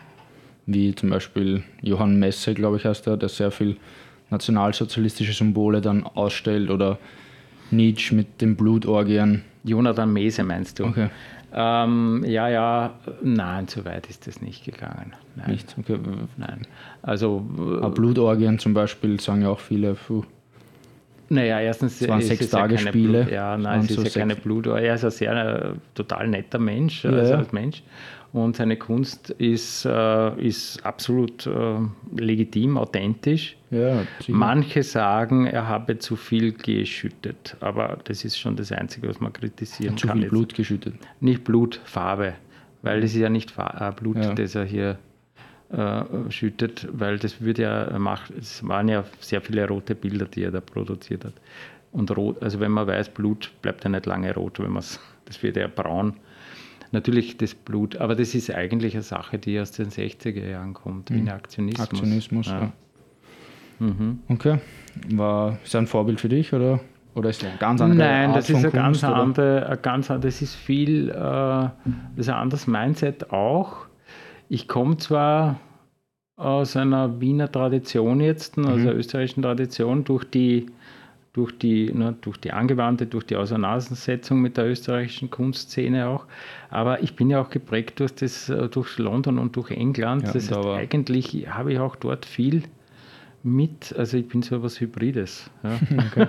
Wie zum Beispiel Johann Messe, glaube ich, heißt er, der sehr viel nationalsozialistische Symbole dann ausstellt oder Nietzsche mit den Blutorgien. Jonathan Mese meinst du? Okay. Ähm, ja, ja, nein, so weit ist das nicht gegangen. Nein. Nicht? Okay. Nein. Also. Aber Blutorgien zum Beispiel sagen ja auch viele. Puh. Naja, erstens. Es waren sechs Tage ja Spiele. Blut, ja, nein, es ist so ja keine Blutorgie. Er ist ein sehr äh, total netter Mensch, ja, also als Mensch und seine Kunst ist, äh, ist absolut äh, legitim, authentisch. Ja, Manche sagen, er habe zu viel geschüttet, aber das ist schon das Einzige, was man kritisieren zu kann. Zu viel Blut geschüttet? Nicht Blut, Farbe, weil das ist ja nicht äh, Blut, ja. das er hier äh, schüttet, weil das würde ja macht, es waren ja sehr viele rote Bilder, die er da produziert hat. Und rot, also wenn man weiß, Blut bleibt ja nicht lange rot, wenn man es, das wird ja braun natürlich das Blut, aber das ist eigentlich eine Sache, die aus den 60er Jahren kommt, wie ein Aktionismus. Aktionismus, ja. ja. Mhm. Okay. War ist ein Vorbild für dich oder, oder ist eine ganz andere Nein, Art das ist eine ganz andere, eine ganz das ist viel, äh, das ist ein anderes Mindset auch. Ich komme zwar aus einer Wiener Tradition jetzt, also mhm. österreichischen Tradition, durch die durch die, ne, durch die angewandte, durch die Auseinandersetzung mit der österreichischen Kunstszene auch. Aber ich bin ja auch geprägt durch, das, äh, durch London und durch England. Ja, das heißt, eigentlich habe ich auch dort viel mit, also ich bin so etwas Hybrides. Ja. Okay.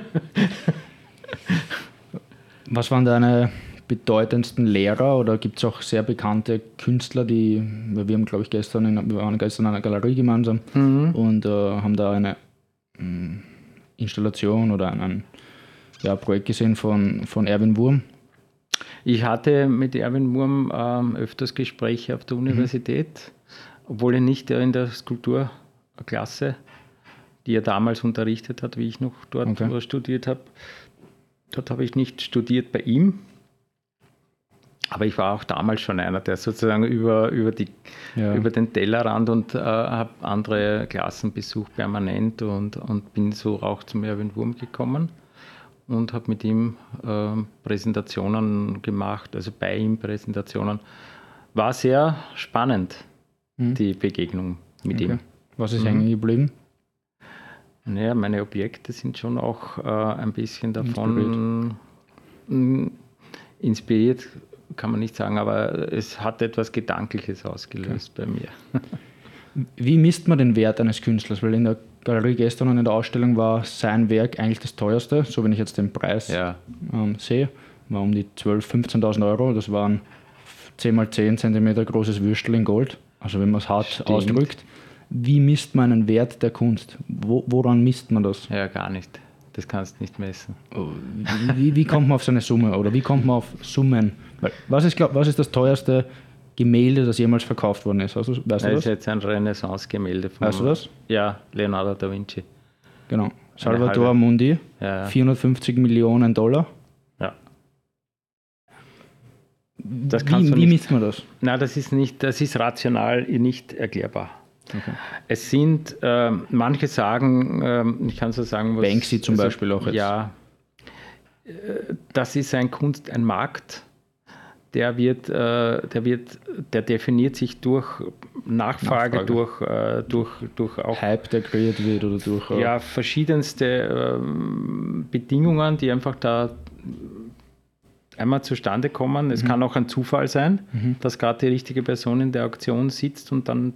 Was waren deine bedeutendsten Lehrer oder gibt es auch sehr bekannte Künstler, die, wir haben glaube ich gestern, in, wir waren gestern in einer Galerie gemeinsam mhm. und äh, haben da eine mh, hm, Installation oder ein, ja, Projekt gesehen von, von Erwin Wurm? Ich hatte mit Erwin Wurm ähm, öfters Gespräche auf der Universität, mhm. obwohl ich nicht in der Skulpturklasse die er damals unterrichtet hat, wie ich noch dort okay. studiert habe. Dort habe ich nicht studiert bei ihm, aber ich war auch damals schon einer, der sozusagen über, über, die, ja. über den Tellerrand und äh, habe andere Klassen besucht permanent und, und bin so auch zum Erwin Wurm gekommen und habe mit ihm äh, Präsentationen gemacht, also bei ihm Präsentationen. War sehr spannend, mhm. die Begegnung mit okay. ihm. Was ist mhm. hängen geblieben? Naja, meine Objekte sind schon auch äh, ein bisschen davon inspiriert. inspiriert, kann man nicht sagen, aber es hat etwas Gedankliches ausgelöst okay. bei mir. Wie misst man den Wert eines Künstlers? Weil in der Galerie gestern und in der Ausstellung war sein Werk eigentlich das teuerste, so wenn ich jetzt den Preis ja. ähm, sehe, war um die 12.000, 15.000 Euro. Das war ein 10 x 10 cm großes Würstel in Gold. Also wenn man es hart Stimmt. ausdrückt. Wie misst man einen Wert der Kunst? Wo, woran misst man das? Ja, gar nicht. Das kannst du nicht messen. Oh, wie, wie, kommt man auf so eine Summe oder wie kommt man auf Summen? Was ist, glaub, was ist das teuerste Gemälde, das jemals verkauft worden ist? Also, weißt das, das ist jetzt ein Renaissance-Gemälde von. Weißt du das? Ja, Leonardo da Vinci. Genau. Salvador Mundi, ja, 450 Millionen Dollar. Ja. Das wie, wie misst man das? Nein, das ist nicht, das ist rational nicht erklärbar. Okay. Es sind, äh, manche sagen, äh, ich kann so sagen, was. Banksy zum also, Beispiel auch jetzt. Ja, äh, das ist ein Kunst, ein Markt, der wird, äh, der wird, der definiert sich durch Nachfrage, Nachfrage. Durch, äh, durch, durch auch Hype, der kreiert wird oder durch äh, ja verschiedenste ähm, Bedingungen, die einfach da einmal zustande kommen. Es mhm. kann auch ein Zufall sein, mhm. dass gerade die richtige Person in der Auktion sitzt und dann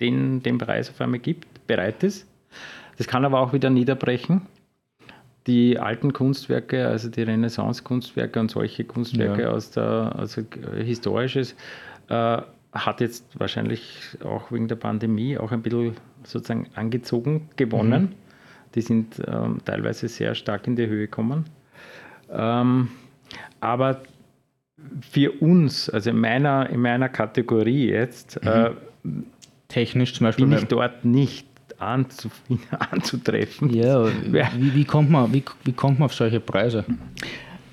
den, den Preis auf einmal gibt, bereit ist. Das kann aber auch wieder niederbrechen. Die alten Kunstwerke, also die Renaissance-Kunstwerke und solche Kunstwerke ja. aus der, also historisches, äh, hat jetzt wahrscheinlich auch wegen der Pandemie auch ein bisschen sozusagen angezogen, gewonnen. Mhm. Die sind ähm, teilweise sehr stark in die Höhe gekommen. Ähm, aber für uns, also in meiner, in meiner Kategorie jetzt, mhm. äh, technisch zum Beispiel. Bin ich dort nicht anzutreffen. Ja, wie, wie, kommt man, wie, wie kommt man auf solche Preise?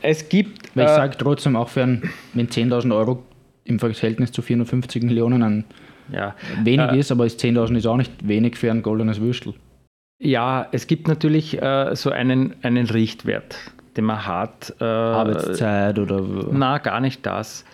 Es gibt. Weil ich äh, sage trotzdem auch, für ein, wenn 10.000 Euro im Verhältnis zu 450 Millionen ein ja, wenig äh, ist, aber 10.000 ist auch nicht wenig für ein goldenes Würstel. Ja, es gibt natürlich äh, so einen, einen Richtwert, den man hat. Äh, Arbeitszeit oder. Na, gar nicht das.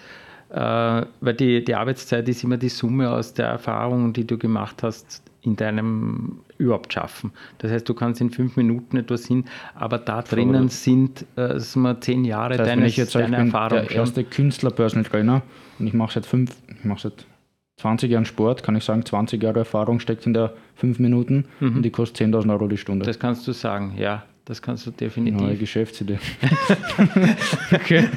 Äh, weil die, die Arbeitszeit ist immer die Summe aus der Erfahrung, die du gemacht hast in deinem überhaupt schaffen. Das heißt, du kannst in fünf Minuten etwas hin, aber da drinnen sind äh, mal zehn Jahre das heißt, deines, ich jetzt deiner ich Erfahrung. Der erste Künstler Personal Trainer und ich mache seit fünf, ich mache seit 20 Jahren Sport, kann ich sagen, 20 Jahre Erfahrung steckt in der fünf Minuten mhm. und die kostet 10.000 Euro die Stunde. Das kannst du sagen, ja. Das kannst du definitiv. Neue Geschäftsidee. okay.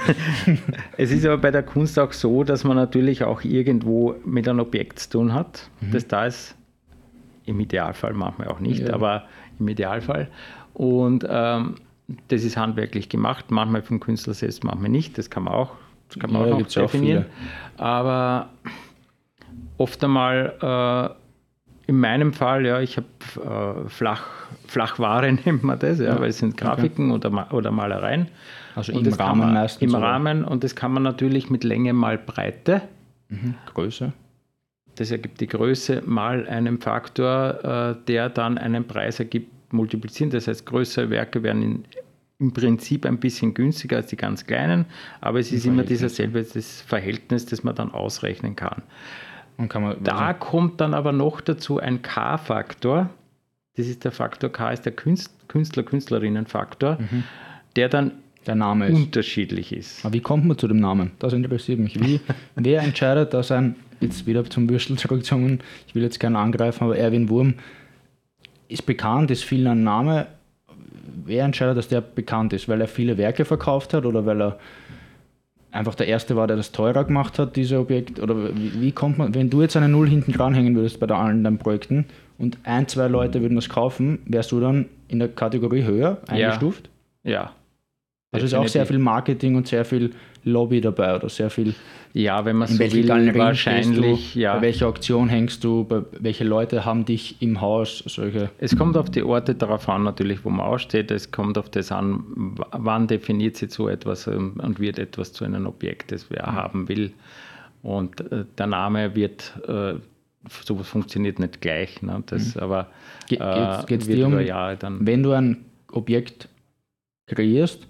Es ist aber bei der Kunst auch so, dass man natürlich auch irgendwo mit einem Objekt zu tun hat, mhm. das da ist. Im Idealfall manchmal auch nicht, ja. aber im Idealfall. Und ähm, das ist handwerklich gemacht, manchmal vom Künstler selbst, manchmal nicht. Das kann man auch, das kann man ja, auch noch definieren. Auch aber oft einmal äh, in meinem Fall, ja, ich habe äh, Flach, Flachware, nennt man das, ja, ja. weil es sind Grafiken okay. oder, oder Malereien. Also und im Rahmen man, meistens? Im? Rahmen und das kann man natürlich mit Länge mal Breite. Mhm. Größe. Das ergibt die Größe mal einen Faktor, äh, der dann einen Preis ergibt, multiplizieren. Das heißt, größere Werke werden in, im Prinzip ein bisschen günstiger als die ganz kleinen, aber es ist immer dieser selbe das Verhältnis, das man dann ausrechnen kann. Man, da also kommt dann aber noch dazu ein K-Faktor. Das ist der Faktor K, ist der Künstler-Künstlerinnen-Faktor, mhm. der dann der Name ist. unterschiedlich ist. Aber wie kommt man zu dem Namen? Das interessiert mich. Wie, wer entscheidet, dass ein, jetzt wieder zum Würstel zurückgezogen, ich will jetzt keinen angreifen, aber Erwin Wurm ist bekannt, ist vielen ein Name. Wer entscheidet, dass der bekannt ist? Weil er viele Werke verkauft hat oder weil er einfach der Erste war, der das teurer gemacht hat, diese Objekt? Oder wie, wie, kommt man, wenn du jetzt eine Null hinten dranhängen würdest bei allen deinen Projekten und ein, zwei Leute würden das kaufen, wärst du dann in der Kategorie höher eingestuft? Ja. ja. Also ist auch sehr viel Marketing und sehr viel Lobby dabei oder sehr viel. Ja, wenn man so will, Galerien wahrscheinlich, du, ja. Bei welcher Auktion hängst du? Bei welche Leute haben dich im Haus? Solche. Es kommt auf die Orte darauf an, natürlich, wo man aussteht. Es kommt auf das an, wann definiert sich so etwas ähm, und wird etwas zu einem Objekt, das wer haben will. Und äh, der Name wird, äh, sowas funktioniert nicht gleich. Ne? Das, Aber Ge- äh, geht's- geht's wird dir um- Jahre dann. Wenn du ein Objekt kreierst,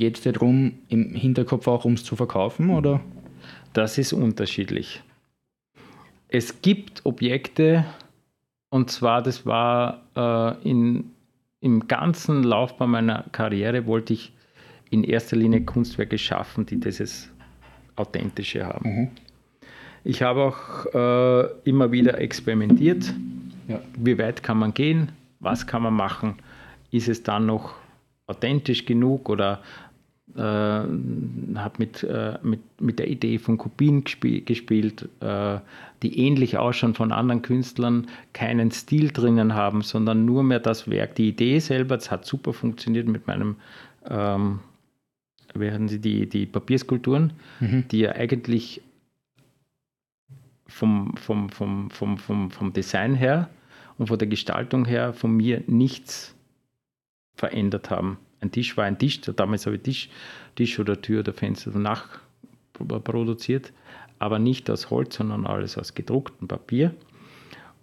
geht es dir darum, im Hinterkopf auch ums zu verkaufen? Oder? Das ist unterschiedlich. Es gibt Objekte, und zwar, das war äh, in, im ganzen Laufbahn meiner Karriere, wollte ich in erster Linie Kunstwerke schaffen, die dieses Authentische haben. Ich habe auch äh, immer wieder experimentiert. Ja. Wie weit kann man gehen? Was kann man machen? Ist es dann noch authentisch genug oder äh, habe mit, äh, mit, mit der Idee von Kopien gespie gespielt, äh, die ähnlich ausschauen von anderen Künstlern, keinen Stil drinnen haben, sondern nur mehr das Werk. Die Idee selber, das hat super funktioniert mit meinem, ähm, wie hatten Sie die, die Papierskulpturen, die ja eigentlich vom, vom, vom, vom, vom, vom Design her und von der Gestaltung her von mir nichts verändert haben. Ein Tisch war ein Tisch, damals habe ich Tisch, Tisch oder Tür oder Fenster danach produziert, aber nicht aus Holz, sondern alles aus gedrucktem Papier.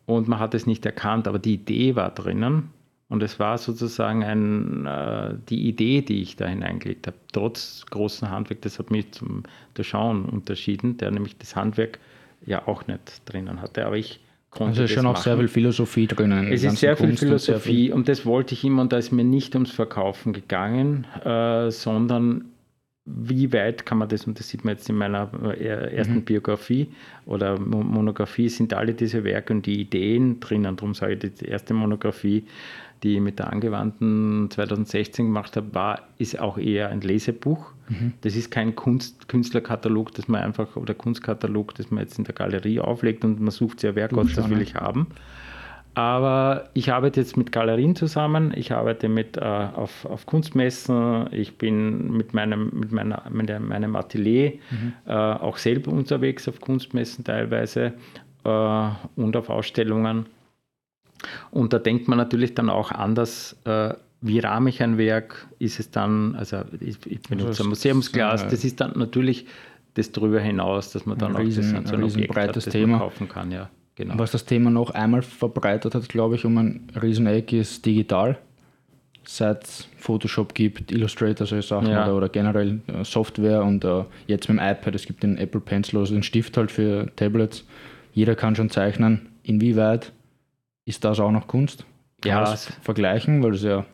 Und man hat es nicht erkannt, aber die Idee war drinnen. Und es war sozusagen ein, äh, die Idee, die ich da hineingelegt habe, trotz großen Handwerk, das hat mich zum Durchschauen unterschieden, der nämlich das Handwerk ja auch nicht drinnen hatte. Aber ich konnte Also schon auch machen. sehr viel Philosophie drinnen. Es ist sehr viel Kunst und sehr Philosophie und das wollte ich immer und da ist mir nicht ums Verkaufen gegangen, äh, sondern wie weit kann man das, und das sieht man jetzt in meiner äh, ersten Mhm. Biografie oder Mo- Monographie, sind alle diese Werke und die Ideen drinnen. Darum sage ich, die erste Monographie, die ich mit der Angewandten 2016 gemacht habe, war, ist auch eher ein Lesebuch. Mhm. Das ist kein Kunst, Künstlerkatalog, das man einfach, oder Kunstkatalog, das man jetzt in der Galerie auflegt und man sucht ein Werk aus, das will ich haben. Aber ich arbeite jetzt mit Galerien zusammen, ich arbeite mit, äh, auf, auf Kunstmessen, ich bin mit meinem, mit meiner, mit meinem Atelier äh, auch selber unterwegs auf Kunstmessen teilweise äh, und auf Ausstellungen. Und da denkt man natürlich dann auch anders, äh, wie rahme ich ein Werk? Ist es dann, also ich, ich benutze Also ein Museumsglas, das ist dann natürlich das darüber hinaus, dass man dann auch riesen- das, so ein ein Objekt hat, breites das Thema. kaufen kann. Ja, genau. Was das Thema noch einmal verbreitet hat, glaube ich, um ein Rieseneck ist digital. Seit es Photoshop gibt, Illustrator, solche Sachen Ja. oder, oder generell äh, Software und äh, jetzt mit dem iPad, es gibt den Apple Pencil, also den Stift halt für Tablets. Jeder kann schon zeichnen. Inwieweit ist das auch noch Kunst? Kann Ja, das vergleichen, weil es ja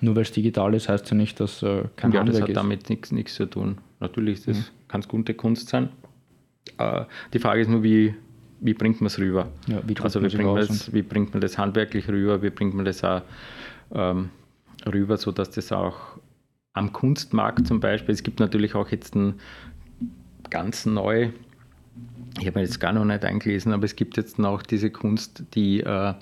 nur weil es digital ist, heißt ja nicht, dass äh, kein ja, das Handwerk hat ist. damit nichts nichts zu tun. Natürlich ist das, kann es gute Kunst sein. Äh, die Frage ist nur, wie, wie bringt man es rüber? Ja, wie also wie bringt, man das, wie bringt man das handwerklich rüber? Wie bringt man das auch ähm, rüber, sodass das auch am Kunstmarkt zum Beispiel, es gibt natürlich auch jetzt ein ganz neu, ich habe mir jetzt gar noch nicht eingelesen, aber es gibt jetzt noch diese Kunst, die äh,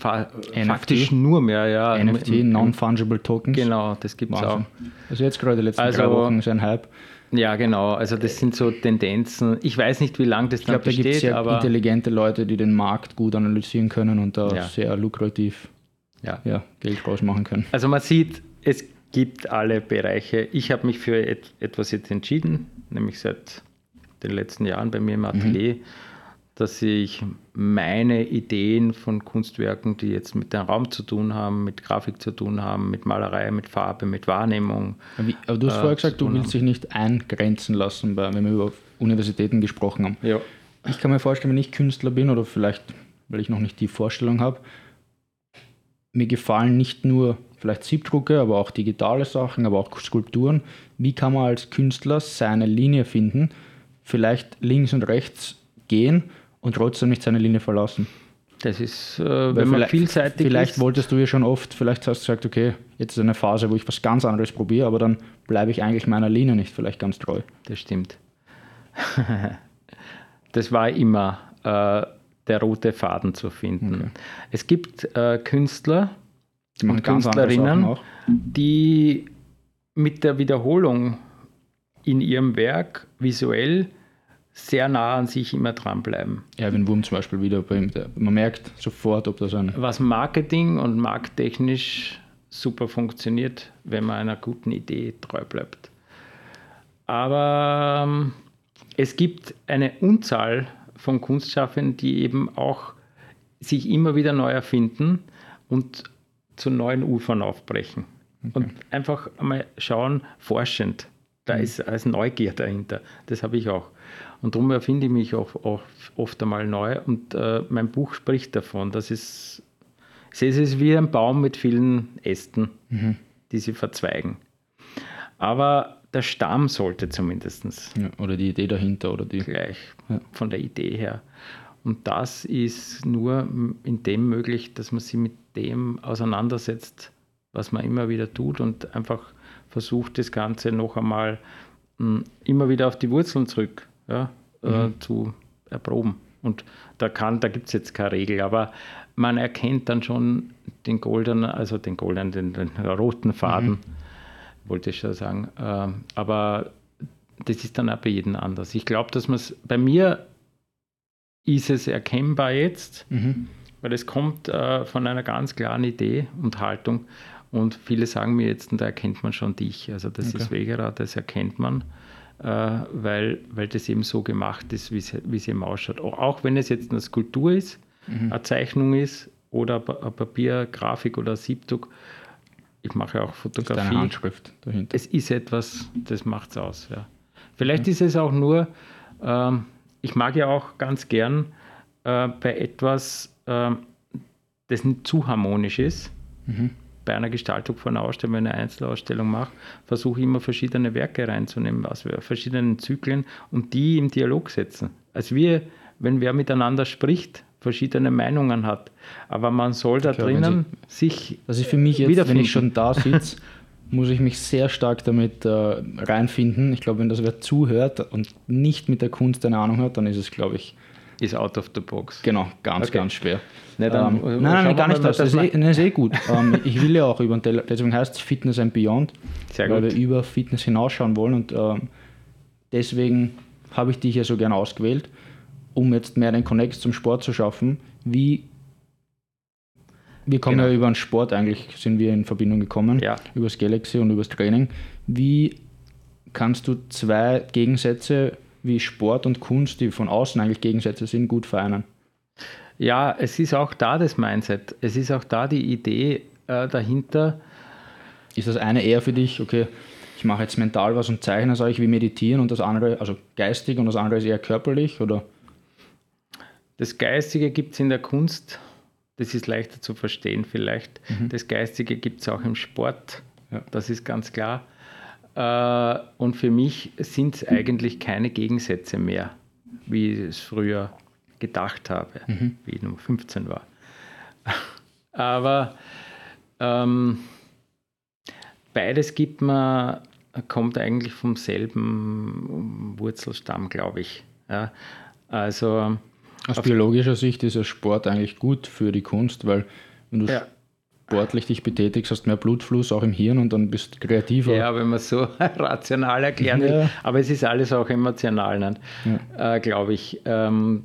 fa NFT? faktisch nur mehr, ja. NFT, Non-Fungible Tokens. Genau, das gibt es auch. Also jetzt gerade die letzten Also- drei Wochen ist ein Hype. Ja, genau. Also das sind so Tendenzen. Ich weiß nicht, wie lange das Ich dann glaube, da gibt es besteht, sehr intelligente Leute, die den Markt gut analysieren können und da Ja. sehr lukrativ ja. ja, Geld rausmachen können. Also man sieht, es gibt alle Bereiche. Ich habe mich für et etwas jetzt entschieden, nämlich seit den letzten Jahren bei mir im Atelier, dass ich meine Ideen von Kunstwerken, die jetzt mit dem Raum zu tun haben, mit Grafik zu tun haben, mit Malerei, mit Farbe, mit Wahrnehmung, aber du hast Äh, vorher gesagt, du willst dich nicht eingrenzen lassen, bei, wenn wir über Universitäten gesprochen haben. ja. Ich kann mir vorstellen, wenn ich Künstler bin oder vielleicht, weil ich noch nicht die Vorstellung habe, mir gefallen nicht nur vielleicht Siebdrucke, aber auch digitale Sachen, aber auch Skulpturen. Wie kann man als Künstler seine Linie finden, vielleicht links und rechts gehen und trotzdem nicht seine Linie verlassen? Das ist, äh, Weil wenn man vielleicht- vielseitig Vielleicht ist. wolltest du ja schon oft, vielleicht hast du gesagt, okay, jetzt ist eine Phase, wo ich was ganz anderes probiere, aber dann bleibe ich eigentlich meiner Linie nicht vielleicht ganz treu. Das stimmt. das war immer äh, der rote Faden zu finden. Es gibt äh, Künstler und Künstlerinnen, die mit der Wiederholung in ihrem Werk visuell sehr nah an sich immer dranbleiben. Erwin Wurm zum Beispiel wieder bei ihm, man merkt sofort, ob das ein. Was Marketing und markttechnisch super funktioniert, wenn man einer guten Idee treu bleibt. Aber ähm, es gibt eine Unzahl von Kunstschaffenden, die eben auch sich immer wieder neu erfinden und zu neuen Ufern aufbrechen. Okay. Und einfach mal schauen, forschend. Da mhm. ist als Neugier dahinter. Das habe ich auch. Und darum erfinde ich mich auch, auch oft einmal neu. Und äh, mein Buch spricht davon. Das ist, es ist wie ein Baum mit vielen Ästen, mhm. die sie verzweigen. Aber der Stamm sollte zumindest. Ja, oder die Idee dahinter oder die. Gleich, ja. von der Idee her. Und das ist nur in dem möglich, dass man sich mit dem auseinandersetzt, was man immer wieder tut und einfach versucht, das Ganze noch einmal mh, immer wieder auf die Wurzeln zurück ja, äh, mhm. äh, zu erproben. Und da kann, da gibt es jetzt keine Regel, aber man erkennt dann schon den goldenen, also den goldenen, den, den roten Faden, mhm. wollte ich schon sagen. Äh, aber das ist dann auch bei jedem anders. Ich glaube, dass man es bei mir ist es erkennbar jetzt, mhm. weil es kommt äh, von einer ganz klaren Idee und Haltung. Und viele sagen mir jetzt, da erkennt man schon dich. Also das okay. ist Wegerer, das erkennt man, weil, weil das eben so gemacht ist, wie es eben ausschaut. Auch wenn es jetzt eine Skulptur ist, mhm. eine Zeichnung ist oder ein Papier, Grafik oder Siebdruck. Ich mache auch Fotografie. Das ist eine Handschrift dahinter. Es ist etwas, das macht es aus. Ja. Vielleicht mhm. ist es auch nur, ähm, ich mag ja auch ganz gern äh, bei etwas, äh, das nicht zu harmonisch ist. Mhm. Bei einer Gestaltung von einer Ausstellung, wenn ich eine Einzelausstellung mache, versuche ich immer verschiedene Werke reinzunehmen, aus verschiedenen Zyklen und die im Dialog setzen. Also wir, wenn wer miteinander spricht, verschiedene Meinungen hat. Aber man soll da Klar, drinnen Sie, sich. Ist für mich jetzt, wenn ich schon da sitze, muss ich mich sehr stark damit äh, reinfinden. Ich glaube, wenn das wer zuhört und nicht mit der Kunst eine Ahnung hat, dann ist es, glaube ich. Ist out of the box. Genau, ganz, okay. ganz schwer. Nee, dann, ähm, nein, nein, nein, gar nicht das. Das ist, eh, das ist eh gut. ähm, ich will ja auch über den Teller, deswegen heißt es Fitness and Beyond, Sehr weil gut. wir über Fitness hinausschauen wollen und ähm, deswegen habe ich dich ja so gern ausgewählt, um jetzt mehr den Connect zum Sport zu schaffen. Wie wir kommen genau. ja über den Sport eigentlich, sind wir in Verbindung gekommen, ja. über das Galaxy und über das Training. Wie kannst du zwei Gegensätze wie Sport und Kunst, die von außen eigentlich Gegensätze sind, gut vereinen? Ja, es ist auch da das Mindset. Es ist auch da die Idee äh, dahinter. Ist das eine eher für dich, okay, ich mache jetzt mental was und zeichne, sage ich, wie meditieren und das andere, also geistig und das andere ist eher körperlich, oder? Das Geistige gibt es in der Kunst das ist leichter zu verstehen vielleicht. Mhm. Das Geistige gibt es auch im Sport, ja. das ist ganz klar. Äh, und für mich sind es eigentlich keine Gegensätze mehr, wie ich es früher gedacht habe, mhm. wie ich Nummer 15 war. Aber ähm, beides gibt man, kommt eigentlich vom selben Wurzelstamm, glaube ich. Ja, also aus biologischer Sicht ist ja Sport eigentlich gut für die Kunst, weil wenn du ja. Sportlich dich betätigst, hast du mehr Blutfluss auch im Hirn und dann bist du kreativer. Ja, wenn man so rational erklären will. Ja. Aber es ist alles auch emotional, ne? ja. äh, glaube ich. Ähm,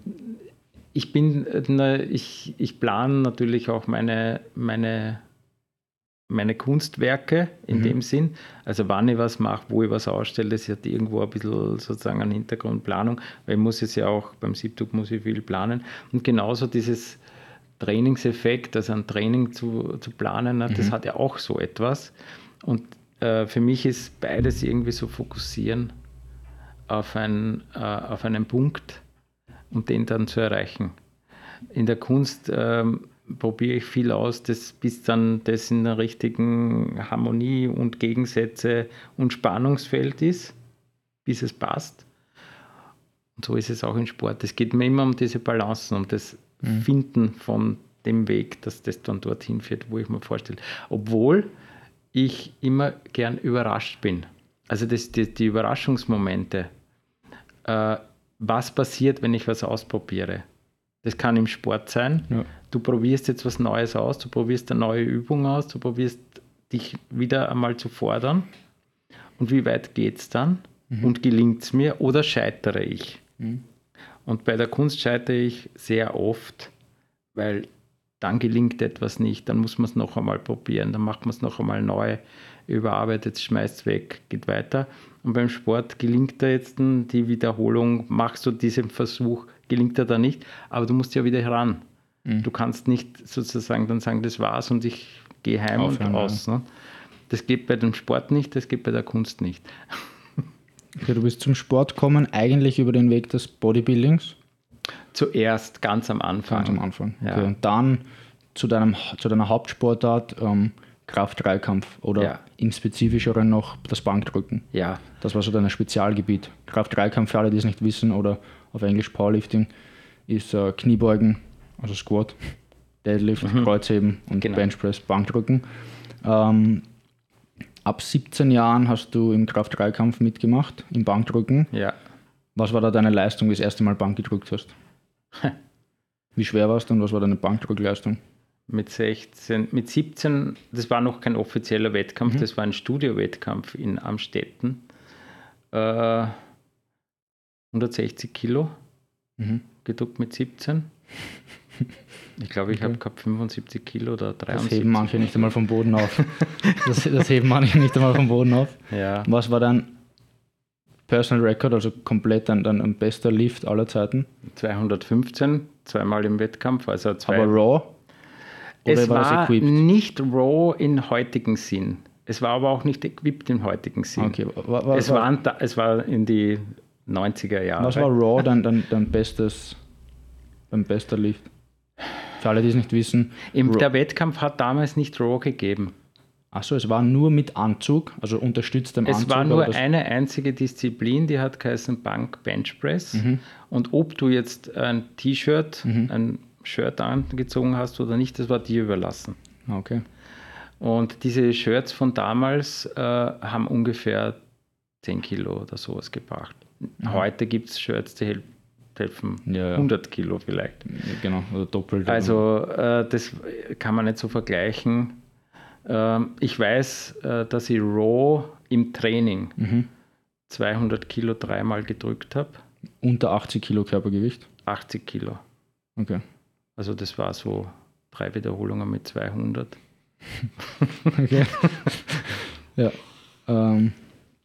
ich bin, ne, ich, ich plane natürlich auch meine, meine meine Kunstwerke in mhm. dem Sinn. Also wann ich was mache, wo ich was ausstelle, das hat irgendwo ein bisschen sozusagen eine Hintergrundplanung, weil ich muss es ja auch, beim Siebdruck muss ich viel planen. Und genauso dieses Trainingseffekt, also ein Training zu, zu planen, mhm. das hat ja auch so etwas. Und äh, für mich ist beides irgendwie so fokussieren auf, ein, äh, auf einen Punkt und den dann zu erreichen. In der Kunst ähm, probiere ich viel aus, das, bis dann das in der richtigen Harmonie und Gegensätze und Spannungsfeld ist, bis es passt. Und so ist es auch im Sport. Es geht mir immer um diese Balancen, um das mhm. Finden von dem Weg, dass das dann dorthin führt, wo ich mir vorstelle. Obwohl ich immer gern überrascht bin. Also das, die, die Überraschungsmomente. Äh, was passiert, wenn ich was ausprobiere? Das kann im Sport sein. Ja. Du probierst jetzt was Neues aus, du probierst eine neue Übung aus, du probierst dich wieder einmal zu fordern. Und wie weit geht es dann? und gelingt es mir oder scheitere ich. Und bei der Kunst scheitere ich sehr oft, weil dann gelingt etwas nicht, dann muss man es noch einmal probieren, dann macht man es noch einmal neu, überarbeitet, schmeißt es weg, geht weiter. Und beim Sport gelingt da jetzt die Wiederholung, machst du diesen Versuch, gelingt er da nicht, aber du musst ja wieder heran. Mhm. Du kannst nicht sozusagen dann sagen, das war's und ich gehe heim Aufhören, und aus. Ja. Ne? Das geht bei dem Sport nicht, das geht bei der Kunst nicht. Okay, du bist zum Sport gekommen, eigentlich über den Weg des Bodybuildings? Zuerst, ganz am Anfang. Ganz am Anfang. Okay. Ja. Und dann zu, deinem, zu deiner Hauptsportart ähm, Kraft-Dreikampf oder ja. im Spezifischeren noch das Bankdrücken. Ja. Das war so dein Spezialgebiet. Kraft-Dreikampf, für alle, die es nicht wissen, oder auf Englisch Powerlifting, ist äh, Kniebeugen, also Squat, Deadlift, mhm. Kreuzheben und genau. Benchpress, Bankdrücken. Ähm, ab 17 Jahren hast du im Kraft-3-Kampf mitgemacht, im Bankdrücken. Ja. Was war da deine Leistung, wie du das erste Mal Bank gedrückt hast? wie schwer warst du und was war deine Bankdrückleistung? Mit 16, mit 17, das war noch kein offizieller Wettkampf, mhm. das war ein Studiowettkampf in Amstetten. Äh, 160 Kilo mhm. gedruckt mit 17. Ich glaube, ich okay. habe gehabt 75 Kilo oder 73. Das heben manche nicht einmal vom Boden auf. Das, das heben manche nicht einmal vom Boden auf. Ja. Was war dein Personal Record, also komplett dein, dein bester Lift aller Zeiten? 215, zweimal im Wettkampf. Also zwei Aber Raw? Oder es war, war nicht Raw in heutigen Sinn. Es war aber auch nicht equipped im heutigen Sinn. Okay. War, war, es, war, es war in die 90er Jahre. Was war Raw dein, dein, dein bestes, dein bester Lift? Für alle, die es nicht wissen. Im, der Wettkampf hat damals nicht Raw gegeben. Achso, es war nur mit Anzug, also unterstützt dem es Anzug. Es war nur eine einzige Disziplin, die hat geheißen Bank Bench Press. Mhm. Und ob du jetzt ein T-Shirt, mhm. ein Shirt angezogen hast oder nicht, das war dir überlassen. Okay. Und diese Shirts von damals äh, haben ungefähr 10 Kilo oder sowas gebracht. Mhm. Heute gibt es Shirts, die helfen ja, ja. 100 Kilo vielleicht. Genau, oder doppelt. Also äh, das kann man nicht so vergleichen. Ähm, ich weiß, äh, dass ich Raw im Training mhm. 200 Kilo dreimal gedrückt habe. Unter 80 Kilo Körpergewicht? 80 Kilo. Okay. Also das war so drei Wiederholungen mit 200. okay. ja. Ähm,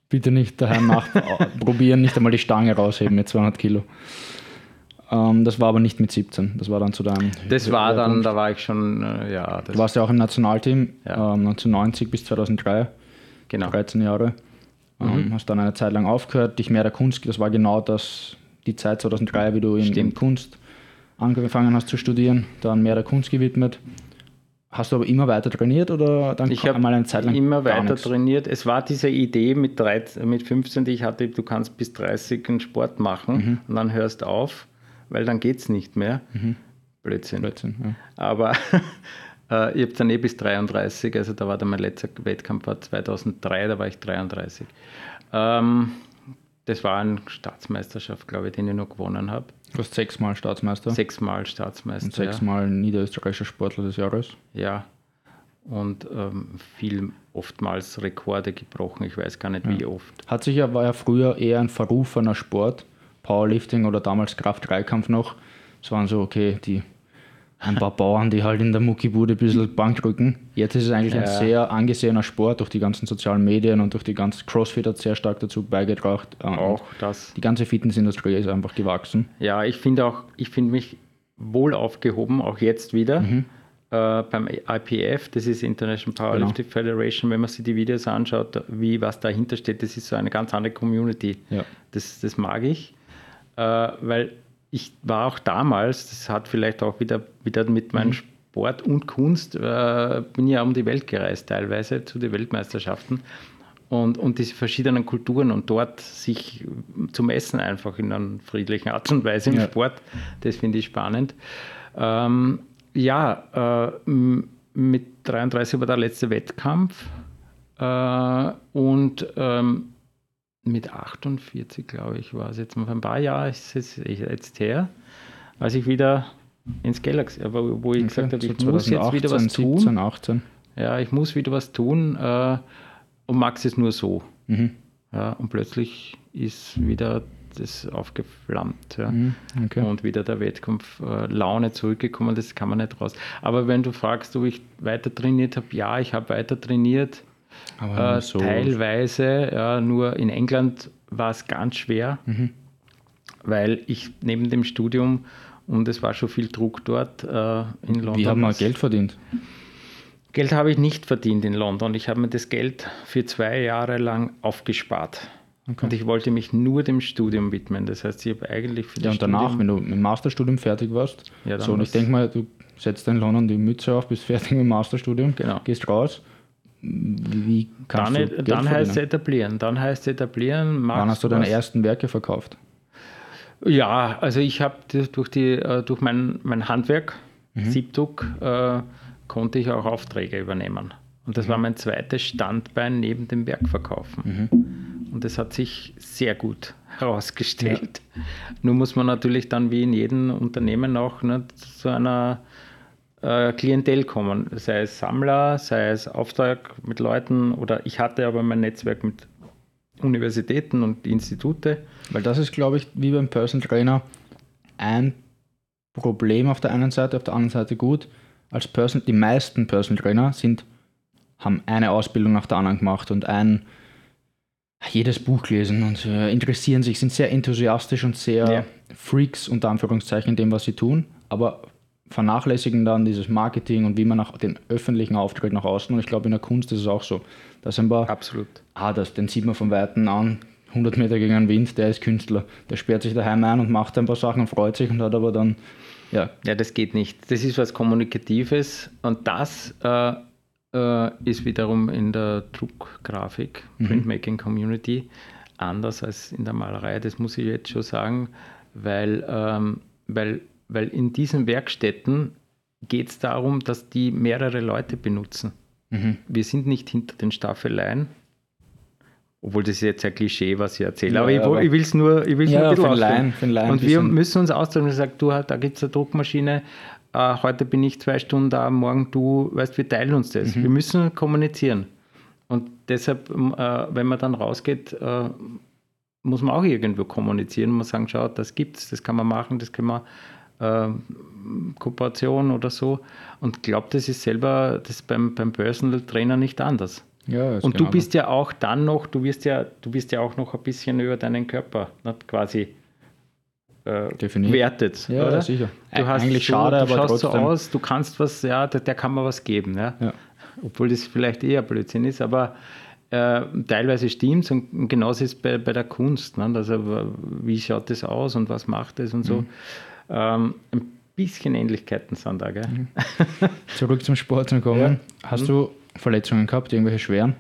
bitte nicht daheim nachprobieren, nicht einmal die Stange rausheben mit 200 Kilo. Ähm, das war aber nicht mit 17. Das war dann zu deinem. Das war dann, da war ich schon, äh, ja. du warst ja auch im Nationalteam ja. ähm, 1990 bis 2003. Genau. 13 Jahre. Ähm, mhm. Hast dann eine Zeit lang aufgehört, dich mehr der Kunst, das war genau das, die Zeit 2003, wie du in, in Kunst angefangen hast zu studieren, dann mehr der Kunst gewidmet. Hast du aber immer weiter trainiert oder dann ich habe eine Zeit lang immer weiter trainiert. Es war diese Idee mit, 13, mit 15, die ich hatte, du kannst bis 30 einen Sport machen mhm. und dann hörst auf weil dann geht es nicht mehr. Mhm. Blödsinn. Blödsinn ja. Aber äh, ich habe dann eh bis 33, also da war dann mein letzter Wettkampf war 2003, da war ich 33. Ähm, das war eine Staatsmeisterschaft, glaube ich, den ich noch gewonnen habe. Du warst sechsmal Staatsmeister? Sechsmal Staatsmeister. Und sechsmal ja. niederösterreichischer Sportler des Jahres? Ja. Und ähm, viel, oftmals Rekorde gebrochen, ich weiß gar nicht ja. wie oft. Hat sich ja, war ja früher eher ein verrufener Sport. Powerlifting oder damals Kraft-3-Kampf noch. Es waren so, okay, die ein paar Bauern, die halt in der Muckibude ein bisschen Bankdrücken. Jetzt ist es eigentlich ja. ein sehr angesehener Sport durch die ganzen sozialen Medien und durch die ganze CrossFit hat sehr stark dazu beigetragen. Ähm, auch das. Die ganze Fitnessindustrie ist einfach gewachsen. Ja, ich finde auch, ich finde mich wohl aufgehoben, auch jetzt wieder. Mhm. Äh, beim IPF, das ist International Powerlifting genau. Federation, wenn man sich die Videos anschaut, wie was dahinter steht, das ist so eine ganz andere Community. Ja. Das, das mag ich äh, weil ich war auch damals, das hat vielleicht auch wieder, wieder mit meinem mhm. Sport und Kunst, äh, bin ja um die Welt gereist teilweise zu den Weltmeisterschaften und, und diese verschiedenen Kulturen und dort sich zu messen einfach in einer friedlichen Art und Weise im ja. Sport, das finde ich spannend. Ähm, ja, äh, mit 33 war der letzte Wettkampf äh, und ähm, mit 48, glaube ich, war es jetzt mal ein paar Jahre ist es jetzt her, als ich wieder ins Galaxy, wo, wo ich okay, gesagt habe, ich muss jetzt wieder was tun. 17, 18. Ja, ich muss wieder was tun äh, und mag es nur so. Mhm. Ja, und plötzlich ist wieder das aufgeflammt. Ja. Mhm, okay. Und wieder der Wettkampf äh, Laune zurückgekommen, das kann man nicht raus. Aber wenn du fragst, ob ich weiter trainiert habe, ja, ich habe weiter trainiert. Aber Äh, so- teilweise, ja, nur in England war es ganz schwer, Mhm. weil ich neben dem Studium und es war schon viel Druck dort äh, in London. Wie man was- Geld verdient? Geld habe ich nicht verdient in London. Ich habe mir das Geld für zwei Jahre lang aufgespart. Okay. Und ich wollte mich nur dem Studium widmen. Das heißt, ich habe eigentlich für Ja, und danach, Studium, wenn du mit dem Masterstudium fertig warst, Ja, so, und ich denke mal, du setzt in London die Mütze auf, bist fertig mit dem Masterstudium, Genau. gehst raus. Wie kannst dann, du Geld dann heißt es etablieren. Dann heißt es etablieren. Wann hast du deine was. ersten Werke verkauft? Ja, also ich habe durch, die, äh, durch mein, mein Handwerk, Mhm. Siebdruck, äh, konnte ich auch Aufträge übernehmen. Und das war Mhm. mein zweites Standbein neben dem Werkverkaufen. Und das hat sich sehr gut herausgestellt. Nur muss man natürlich dann wie in jedem Unternehmen auch ne, zu einer äh, Klientel kommen. Sei es Sammler, sei es Auftrag mit Leuten oder ich hatte aber mein Netzwerk mit Universitäten und Institute. Weil das ist, glaube ich, wie beim Personal Trainer ein Problem auf der einen Seite, auf der anderen Seite gut. Als Person, die meisten Personal Trainer sind, haben eine Ausbildung nach der anderen gemacht und ein jedes Buch gelesen und äh, interessieren sich, sind sehr enthusiastisch und sehr Ja. Freaks unter Anführungszeichen in dem, was sie tun, aber vernachlässigen dann dieses Marketing und wie man nach den öffentlichen Auftritt nach außen. Und ich glaube, in der Kunst ist es auch so. Dass ein paar Absolut. ah, das, den sieht man von Weitem an, 100 Meter gegen den Wind, der ist Künstler. Der sperrt sich daheim ein und macht ein paar Sachen und freut sich und hat aber dann, ja, Ja, das geht nicht. Das ist was Kommunikatives und das äh, äh, ist wiederum in der Druckgrafik, Printmaking Community anders als in der Malerei. Das muss ich jetzt schon sagen, weil, ähm, weil, weil in diesen Werkstätten geht es darum, dass die mehrere Leute benutzen. Wir sind nicht hinter den Staffeleien. Obwohl das ist jetzt ein Klischee, was ich erzähle. Ja, aber ich, aber- ich will es nur, ich will's Ja, nur ein bisschen. Laien- Laien Und wir müssen uns austauschen und sagen, du, da gibt es eine Druckmaschine, äh, heute bin ich zwei Stunden da, morgen du, weißt, wir teilen uns das. Mhm. Wir müssen kommunizieren. Und deshalb, ähm, äh, wenn man dann rausgeht, äh, muss man auch irgendwo kommunizieren man sagen, schau, das gibt's, das kann man machen, das kann man Kooperation oder so. Und glaubt, das ist selber das beim, beim Personal Trainer nicht anders. ja Und genau du bist ja auch dann noch, du wirst ja, du wirst ja auch noch ein bisschen über deinen Körper nicht, quasi äh, wertet. Ja, oder? sicher. Du hast Eigentlich so, schade, du aber schaust trotzdem. so aus, du kannst was, ja, der, der kann mir was geben. Ja? Ja. Obwohl das vielleicht eher Blödsinn ist, aber äh, teilweise stimmt es und genauso ist es bei, bei der Kunst. Ne? Also wie schaut das aus und was macht es und Mhm. Ähm, ein bisschen Ähnlichkeiten sind da, gell? Mhm. Zurück zum Sport zu kommen. Hast du Verletzungen gehabt, irgendwelche schweren?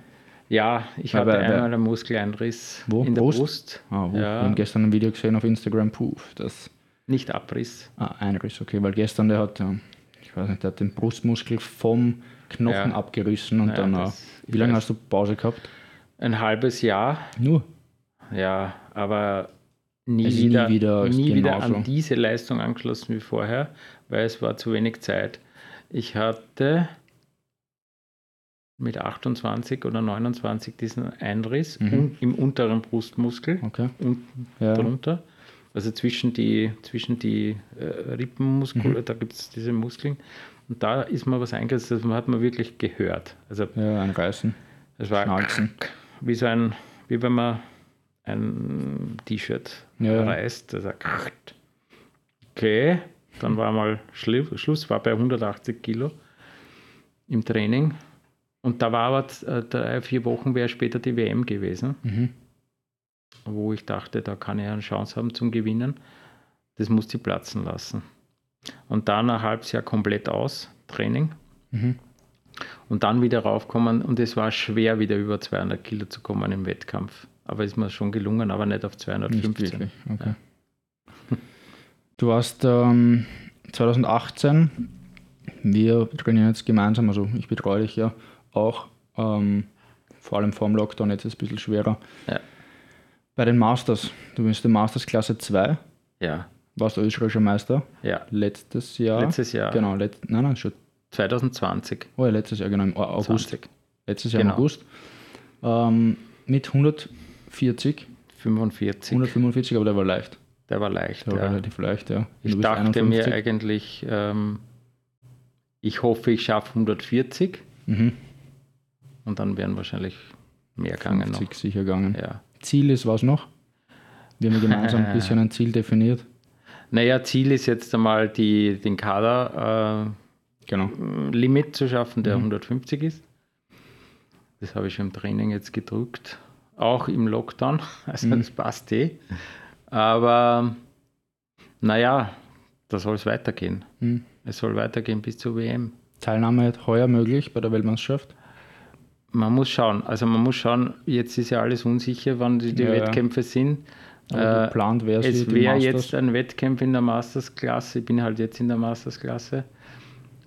Ja, ich Aber- hatte einmal einen Muskeleinriss Wo? in der Brust? Brust. Ah, wo? Wir Ja, haben gestern ein Video gesehen auf Instagram, puh, das, nicht Abriss. ah, Einriss, okay, weil gestern der hat, ja, ich weiß nicht, der hat den Brustmuskel vom Knochen Ja. abgerissen und Ja, dann, das- wie lange hast du Pause gehabt? Ein halbes Jahr, Nur. ja, aber nie Es ist nie wieder, wieder nie wieder an diese Leistung angeschlossen wie vorher, weil es war zu wenig Zeit. Ich hatte mit 28 oder 29 diesen Einriss Mhm. im unteren Brustmuskel, Okay. unten Ja. drunter. Also zwischen die, zwischen die äh, Rippenmuskel, Mhm. da gibt es diese Muskeln. Und da ist mir was eingesetzt, das hat man wirklich gehört. Also Ja, ein Reißen. es war Schnalzen. wie so ein, wie wenn man ein T-Shirt Ja, reißt. Sagt, okay, dann war mal Schlu- Schluss, war bei 180 Kilo im Training. Und da war aber äh, drei, vier Wochen wäre später die WM gewesen, Mhm. wo ich dachte, da kann ich eine Chance haben zum Gewinnen. Das musste ich platzen lassen. Und dann ein halbes Jahr komplett aus, Training. Mhm. Und dann wieder raufkommen und es war schwer, wieder über 200 Kilo zu kommen im Wettkampf. Aber ist mir schon gelungen, aber nicht auf Nicht 215. wirklich. Okay. Du warst ähm, 2018, wir trainieren jetzt gemeinsam, also ich betreue dich ja auch, ähm, vor allem vor dem Lockdown, jetzt ist es ein bisschen schwerer. Ja. Bei den Masters, du bist in Masters Klasse 2, Ja, warst du österreichischer Meister ja. letztes Jahr. Letztes Jahr. Genau, let, nein, nein, schon. 2020. Oh ja, letztes Jahr, genau, im Au- August. 20. Letztes Jahr Genau. im August. Ähm, mit 140, 45. 145, aber der war leicht. Der war leicht. Der war ja. relativ leicht, ja. Ich dachte mir 51. eigentlich, ähm, ich hoffe, ich schaffe 140 Mhm. und dann wären wahrscheinlich mehr gegangen 50 sicher gegangen. noch. Ja. Ziel ist was noch? Wir haben gemeinsam ein bisschen ein Ziel definiert. Naja, Ziel ist jetzt einmal die, den Kader Genau. äh, Limit zu schaffen, der 150 ist. Das habe ich schon im Training jetzt gedrückt. Auch im Lockdown. Also das passt eh. Aber naja, da soll es weitergehen. Mhm. Es soll weitergehen bis zur WM. Teilnahme heuer möglich bei der Weltmeisterschaft. Man muss schauen. Also man muss schauen, jetzt ist ja alles unsicher, wann die, die Ja, ja. Wettkämpfe sind. Aber Äh, geplant wäre Es wäre jetzt ein Wettkampf in der Mastersklasse. Ich bin halt jetzt in der Mastersklasse.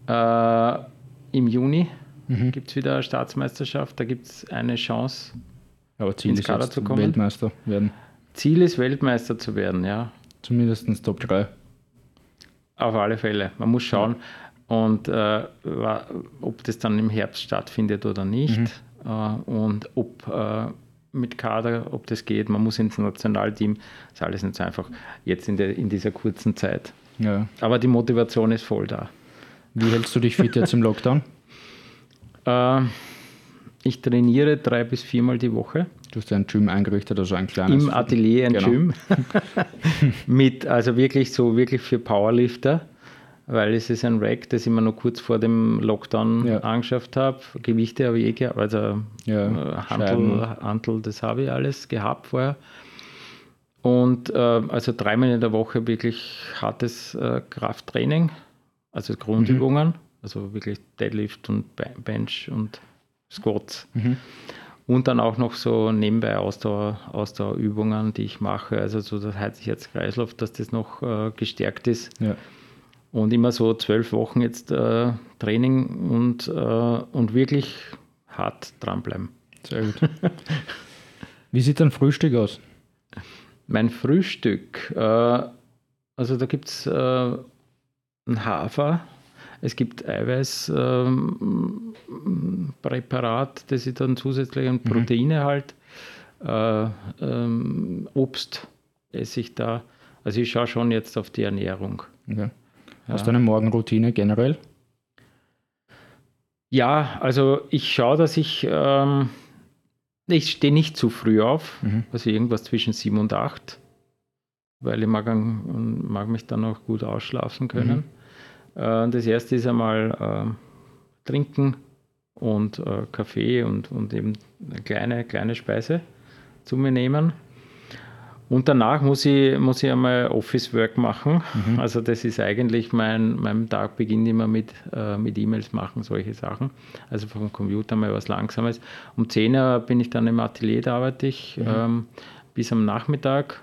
Äh, Im Juni Mhm. gibt es wieder eine Staatsmeisterschaft. Da gibt es eine Chance. Aber Ziel ist Kader jetzt. Weltmeister werden. Ziel ist, Weltmeister zu werden, ja. Zumindest Top 3. Auf alle Fälle. Man muss schauen, und äh, ob das dann im Herbst stattfindet oder nicht. Mhm. Äh, und ob äh, mit Kader, ob das geht. Man muss ins Nationalteam. Das ist alles nicht so einfach jetzt in, der, in dieser kurzen Zeit. Ja. Aber die Motivation ist voll da. Wie hältst du dich fit jetzt im Lockdown? Ich trainiere drei bis viermal die Woche. Du hast ja ein Gym eingerichtet, also ein kleines. Im Atelier ein Genau. Gym. Mit, also wirklich so wirklich für Powerlifter, weil es ist ein Rack, das ich mir noch kurz vor dem Lockdown Ja. angeschafft habe. Gewichte habe ich eh gehabt, also Ja, äh, Hantel. Hantel, das habe ich alles gehabt vorher. Und äh, also dreimal in der Woche wirklich hartes äh, Krafttraining, also Grundübungen, also wirklich Deadlift und Be- Bench und Squats. Mhm. Und dann auch noch so nebenbei Ausdauer, Ausdauerübungen, die ich mache, also so das Herz-Kreislauf, dass das noch äh, gestärkt ist. Ja. Und immer so zwölf Wochen jetzt äh, Training und, äh, und wirklich hart dranbleiben. Sehr gut. Wie sieht dein Frühstück aus? Mein Frühstück, äh, also da gibt es äh, ein Hafer, es gibt Eiweißpräparat, das ich dann zusätzlich an Proteine halt, äh, ähm, Obst esse ich da. Also ich schaue schon jetzt auf die Ernährung. Okay. Hast du eine Morgenroutine generell? Ja, also ich schaue, dass ich, ähm, ich stehe nicht zu früh auf, Mhm. also irgendwas zwischen sieben und acht, weil ich mag, mag mich dann auch gut ausschlafen können. Äh, das erste ist einmal ähm, trinken und äh, Kaffee und, und eben eine kleine, kleine Speise zu mir nehmen. Und danach muss ich, muss ich einmal Office Work machen. Also das ist eigentlich mein, mein Tag beginnt immer mit, äh, mit E-Mails machen, solche Sachen. Also vom Computer mal was Langsames. Um 10 Uhr bin ich dann im Atelier, da arbeite ich ähm, bis am Nachmittag.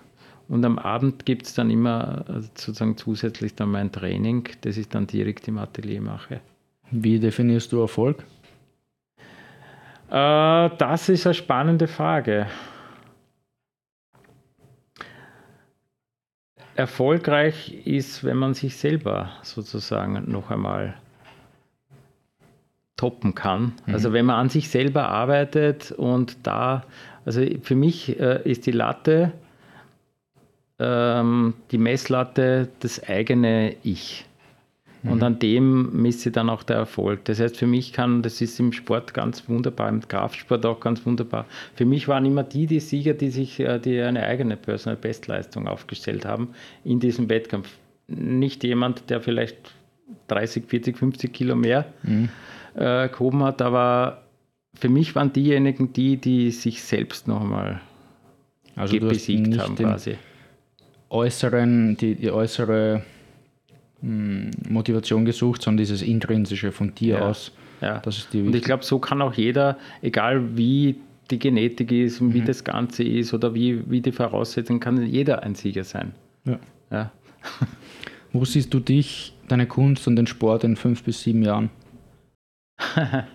Und am Abend gibt es dann immer äh, sozusagen zusätzlich dann mein Training, das ich dann direkt im Atelier mache. Wie definierst du Erfolg? Äh, das ist eine spannende Frage. Erfolgreich ist, wenn man sich selber sozusagen noch einmal toppen kann. Also wenn man an sich selber arbeitet und da, also für mich äh, ist die Latte, ähm, die Messlatte das eigene Ich. Und an dem misst sich dann auch der Erfolg. Das heißt, für mich kann, das ist im Sport ganz wunderbar, im Kraftsport auch ganz wunderbar. Für mich waren immer die die Sieger, die sich äh, die eine eigene Personal Bestleistung aufgestellt haben in diesem Wettkampf. Nicht jemand, der vielleicht 30, 40, 50 Kilo mehr äh, gehoben hat, aber für mich waren diejenigen die, die sich selbst nochmal Also besiegt haben quasi. Äußeren, die, die äußere hm, Motivation gesucht, sondern dieses intrinsische von dir Ja. aus. Ja. Das ist dir Und ich glaube, so kann auch jeder, egal wie die Genetik ist und Mhm. wie das Ganze ist oder wie, wie die Voraussetzungen, kann jeder ein Sieger sein. Ja. Ja. Wo siehst du dich, deine Kunst und den Sport in fünf bis sieben Jahren?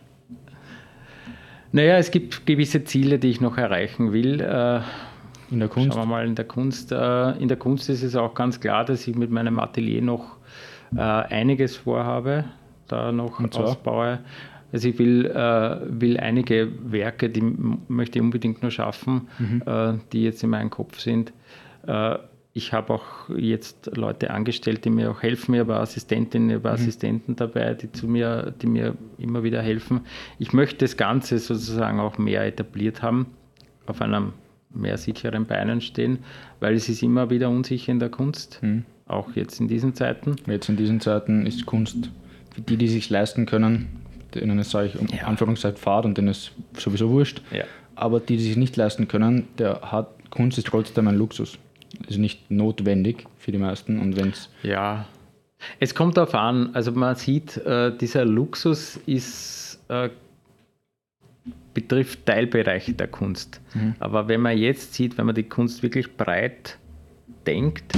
Naja, es gibt gewisse Ziele, die ich noch erreichen will. In der Kunst? Schauen wir mal in der Kunst. Äh, in der Kunst ist es auch ganz klar, dass ich mit meinem Atelier noch äh, einiges vorhabe, da noch ausbaue. Also ich will, äh, will einige Werke, die möchte ich unbedingt nur schaffen, mhm. äh, die jetzt in meinem Kopf sind. Äh, ich habe auch jetzt Leute angestellt, die mir auch helfen. Ich habe Assistentinnen, ich habe mhm. Assistenten dabei, die, zu mir, die mir immer wieder helfen. Ich möchte das Ganze sozusagen auch mehr etabliert haben, auf einem mehr sicheren Beinen stehen, weil es ist immer wieder unsicher in der Kunst, mhm. auch jetzt in diesen Zeiten. Jetzt in diesen Zeiten ist Kunst für die, die sich leisten können, denen es, sage ich, um ja. Anführungszeichen Fahrt und denen ist sowieso wurscht. Ja. Aber die, die sich nicht leisten können, der hat Kunst ist trotzdem ein Luxus ist nicht notwendig für die meisten. Und wenn's ja, es kommt darauf an. Also man sieht, äh, dieser Luxus ist, äh, betrifft Teilbereiche der Kunst. Mhm. Aber wenn man jetzt sieht, wenn man die Kunst wirklich breit denkt,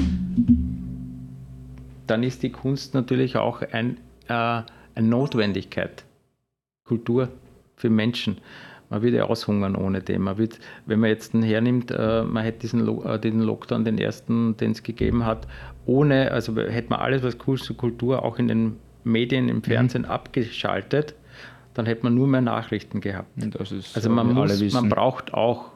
dann ist die Kunst natürlich auch ein, äh, eine Notwendigkeit. Kultur für Menschen man würde aushungern ohne dem. Man wird, wenn man jetzt hernimmt, äh, man hätte diesen, äh, diesen Lockdown, den ersten, den es gegeben hat, ohne, also hätte man alles, was cool zur Kultur auch in den Medien, im. Fernsehen mhm. abgeschaltet, dann hätte man nur mehr Nachrichten gehabt. also man, muss, man braucht auch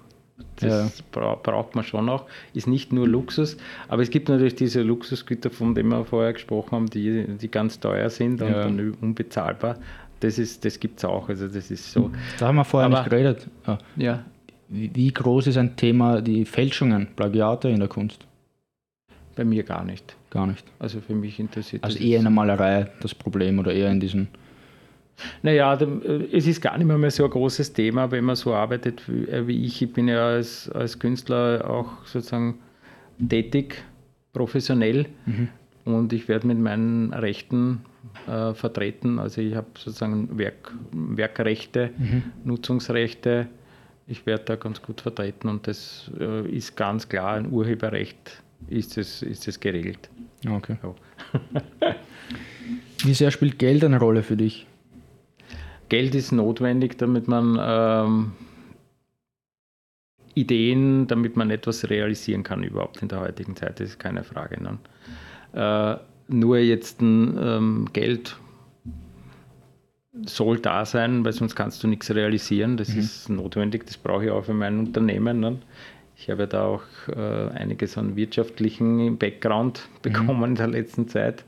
das ja. braucht man schon auch. Ist nicht nur Luxus, aber es gibt natürlich diese Luxusgüter, von denen wir vorher gesprochen haben, die, die ganz teuer sind und ja. unbezahlbar das, das gibt es auch. Also das ist so. Da haben wir vorher Aber, nicht geredet. Ja. ja. Wie, wie, groß ist ein Thema die Fälschungen, Plagiate in der Kunst? Bei mir gar nicht. Gar nicht. Also für mich interessiert Also eher in der Malerei das Problem oder eher in diesen. Naja, äh, es ist gar nicht mehr, mehr so ein großes Thema, wenn man so arbeitet wie äh, ich. Ich bin ja als, als Künstler auch sozusagen tätig, professionell. Mhm. Und ich werde mit meinen Rechten äh, vertreten. Also ich habe sozusagen Werk, Werkrechte, mhm. Nutzungsrechte. Ich werde da ganz gut vertreten und das äh, ist ganz klar, ein Urheberrecht ist es, ist es geregelt. Okay. Ja. Wie sehr spielt Geld eine Rolle für dich? Geld ist notwendig, damit man ähm, Ideen, damit man etwas realisieren kann überhaupt in der heutigen Zeit, das ist keine Frage. Ne? Äh, nur jetzt ein ähm, Geld soll da sein, weil sonst kannst du nichts realisieren. Das mhm. ist notwendig, das brauche ich auch für mein Unternehmen. Ne? Ich habe da auch äh, einiges an wirtschaftlichen Background bekommen mhm. in der letzten Zeit.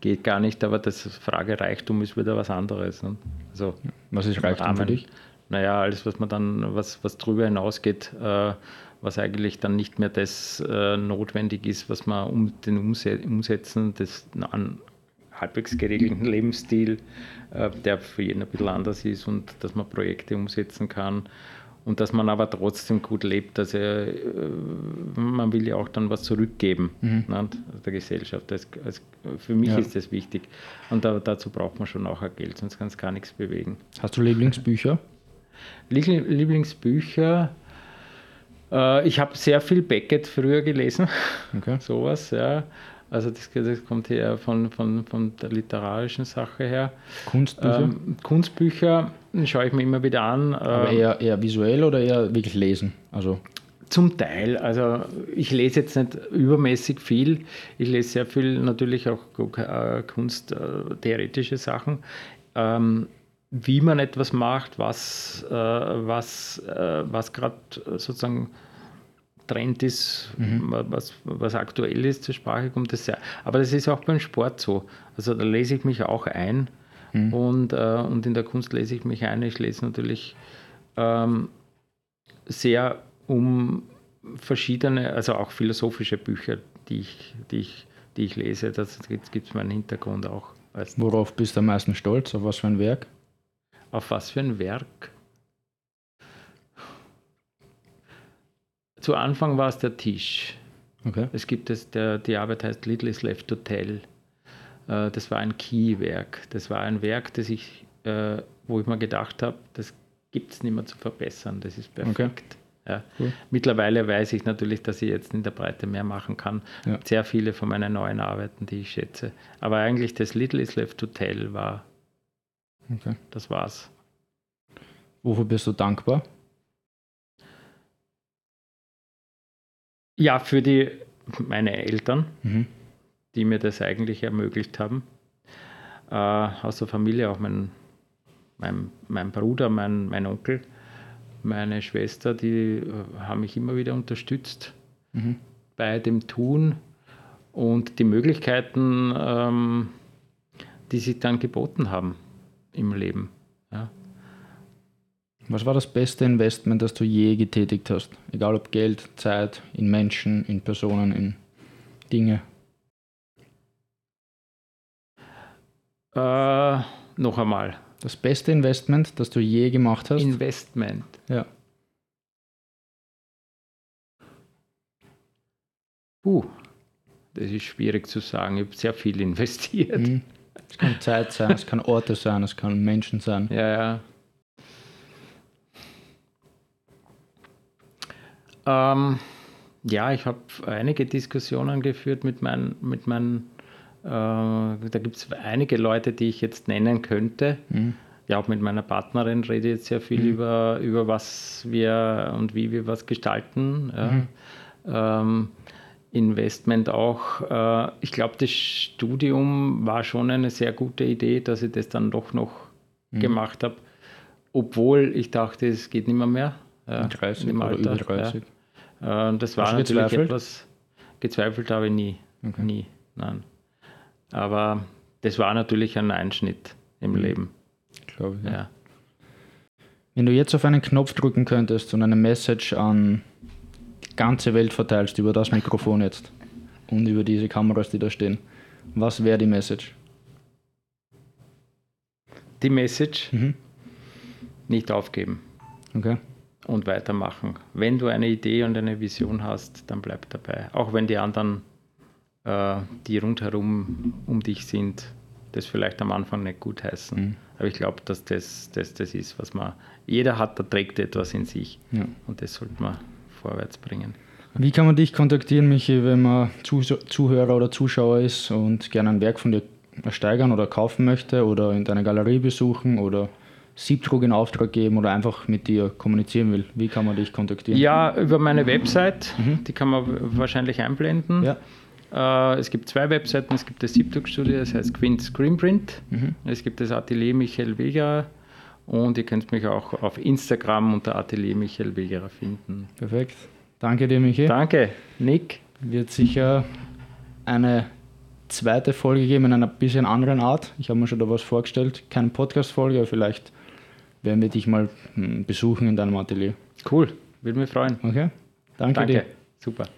Geht gar nicht, aber das Frage Reichtum ist wieder was anderes. Ne? Also, was ist Reichtum Rahmen, für dich? Naja, alles, was man dann, was, was drüber hinausgeht, äh, was eigentlich dann nicht mehr das äh, notwendig ist, was man um den Umse Umsetzen des an halbwegs geregelten Lebensstil, äh, der für jeden ein bisschen anders ist und dass man Projekte umsetzen kann und dass man aber trotzdem gut lebt. Also äh, man will ja auch dann was zurückgeben mhm. ne, der Gesellschaft. Das, also für mich ja. ist das wichtig und da, dazu braucht man schon auch ein Geld, sonst kann es gar nichts bewegen. Hast du Lieblingsbücher? Lieblingsbücher äh, ich habe sehr viel Beckett früher gelesen, okay. sowas, ja. Also das, das, kommt eher von, von, von der literarischen Sache her. Kunstbücher? Ähm, Kunstbücher schaue ich mir immer wieder an. Aber ähm, eher, eher visuell oder eher wirklich lesen? Also zum Teil. Also ich lese jetzt nicht übermäßig viel. Ich lese sehr viel natürlich auch äh, kunsttheoretische Sachen. Ähm, wie man etwas macht, was, äh, was, äh, was gerade sozusagen Trend ist, mhm. was, was aktuell ist, zur Sprache kommt das sehr. Aber das ist auch beim Sport so. Also da lese ich mich auch ein mhm. und, äh, und in der Kunst lese ich mich ein. Ich lese natürlich ähm, sehr um verschiedene, also auch philosophische Bücher, die ich, die ich, die ich lese. Das gibt es meinen Hintergrund auch. Worauf bist du am meisten stolz? Auf was für ein Werk? Auf was für ein Werk? Zu Anfang war es der Tisch. Okay. Es gibt es, der, die Arbeit heißt Little is Left to Tell. Äh, das war ein Key-Werk. Das war ein Werk, das ich, äh, wo ich mir gedacht habe, das gibt es nicht mehr zu verbessern. Das ist perfekt. Okay. Ja. Cool. Mittlerweile weiß ich natürlich, dass ich jetzt in der Breite mehr machen kann. Ja. Sehr viele von meinen neuen Arbeiten, die ich schätze. Aber eigentlich das Little is Left to Tell war Okay. Das war's. Wofür bist du dankbar? Ja, für die, meine Eltern, mhm. die mir das eigentlich ermöglicht haben. Äh, aus der Familie auch mein mein, mein Bruder, mein, mein Onkel, meine Schwester, die äh, haben mich immer wieder unterstützt mhm. bei dem Tun und die Möglichkeiten, ähm, die sich dann geboten haben im Leben. Ja. Was war das beste Investment, das du je getätigt hast? Egal ob Geld, Zeit, in Menschen, in Personen, in Dinge. Äh, noch einmal. Das beste Investment, das du je gemacht hast? Investment. Ja. Puh, das ist schwierig zu sagen. Ich habe sehr viel investiert. Mhm. Es kann Zeit sein, es kann Orte sein, es kann Menschen sein. Ja, ja. Ähm, ja, ich habe einige Diskussionen geführt mit meinen, mit meinen äh, da gibt es einige Leute, die ich jetzt nennen könnte. Mhm. Ja, auch mit meiner Partnerin rede ich jetzt sehr viel mhm. über, über was wir und wie wir was gestalten. Ja. Mhm. Ähm, Investment auch. Äh, ich glaube, das Studium war schon eine sehr gute Idee, dass ich das dann doch noch mhm. gemacht habe, obwohl ich dachte, es geht nicht mehr mehr. Ja, 30 im Alter. über 30. Ja. Äh, das war natürlich gezweifelt? etwas, gezweifelt habe ich nie. Okay. Nie, nein. Aber das war natürlich ein Einschnitt im mhm. Leben. Glaube ich. Ja. ja. Wenn du jetzt auf einen Knopf drücken könntest und eine Message an die ganze Welt verteilst über das Mikrofon jetzt und über diese Kameras, die da stehen, was wäre die Message? Die Message? Mhm. Nicht aufgeben. Okay. Und weitermachen. Wenn du eine Idee und eine Vision hast, dann bleib dabei. Auch wenn die anderen äh, die rundherum um dich sind, das vielleicht am Anfang nicht gut heißen. Mhm. Aber ich glaube, dass das, das das ist, was man, jeder hat, der trägt etwas in sich ja. und das sollte man vorwärts bringen. Wie kann man dich kontaktieren, Michi, wenn man Zuhörer oder Zuschauer ist und gerne ein Werk von dir ersteigern oder kaufen möchte oder in deiner Galerie besuchen oder Siebdruck in Auftrag geben oder einfach mit dir kommunizieren will? Wie kann man dich kontaktieren? Ja, über meine Website, mhm. die kann man wahrscheinlich einblenden. Ja. Äh, es gibt zwei Webseiten. Es gibt das Siebdruckstudio, das heißt Quint Screenprint. Mhm. Es gibt das Atelier Michael Wegerer. Und ihr könnt mich auch auf Instagram unter Atelier Michael Wegerer finden. Perfekt. Danke dir, Michael. Danke, Nick. Wird sicher eine zweite Folge geben in einer bisschen anderen Art. Ich habe mir schon da was vorgestellt. Keine Podcast-Folge, aber vielleicht werden wir dich mal hm, besuchen in deinem Atelier. Cool, würde mich freuen. Okay, danke. Danke, dir. super.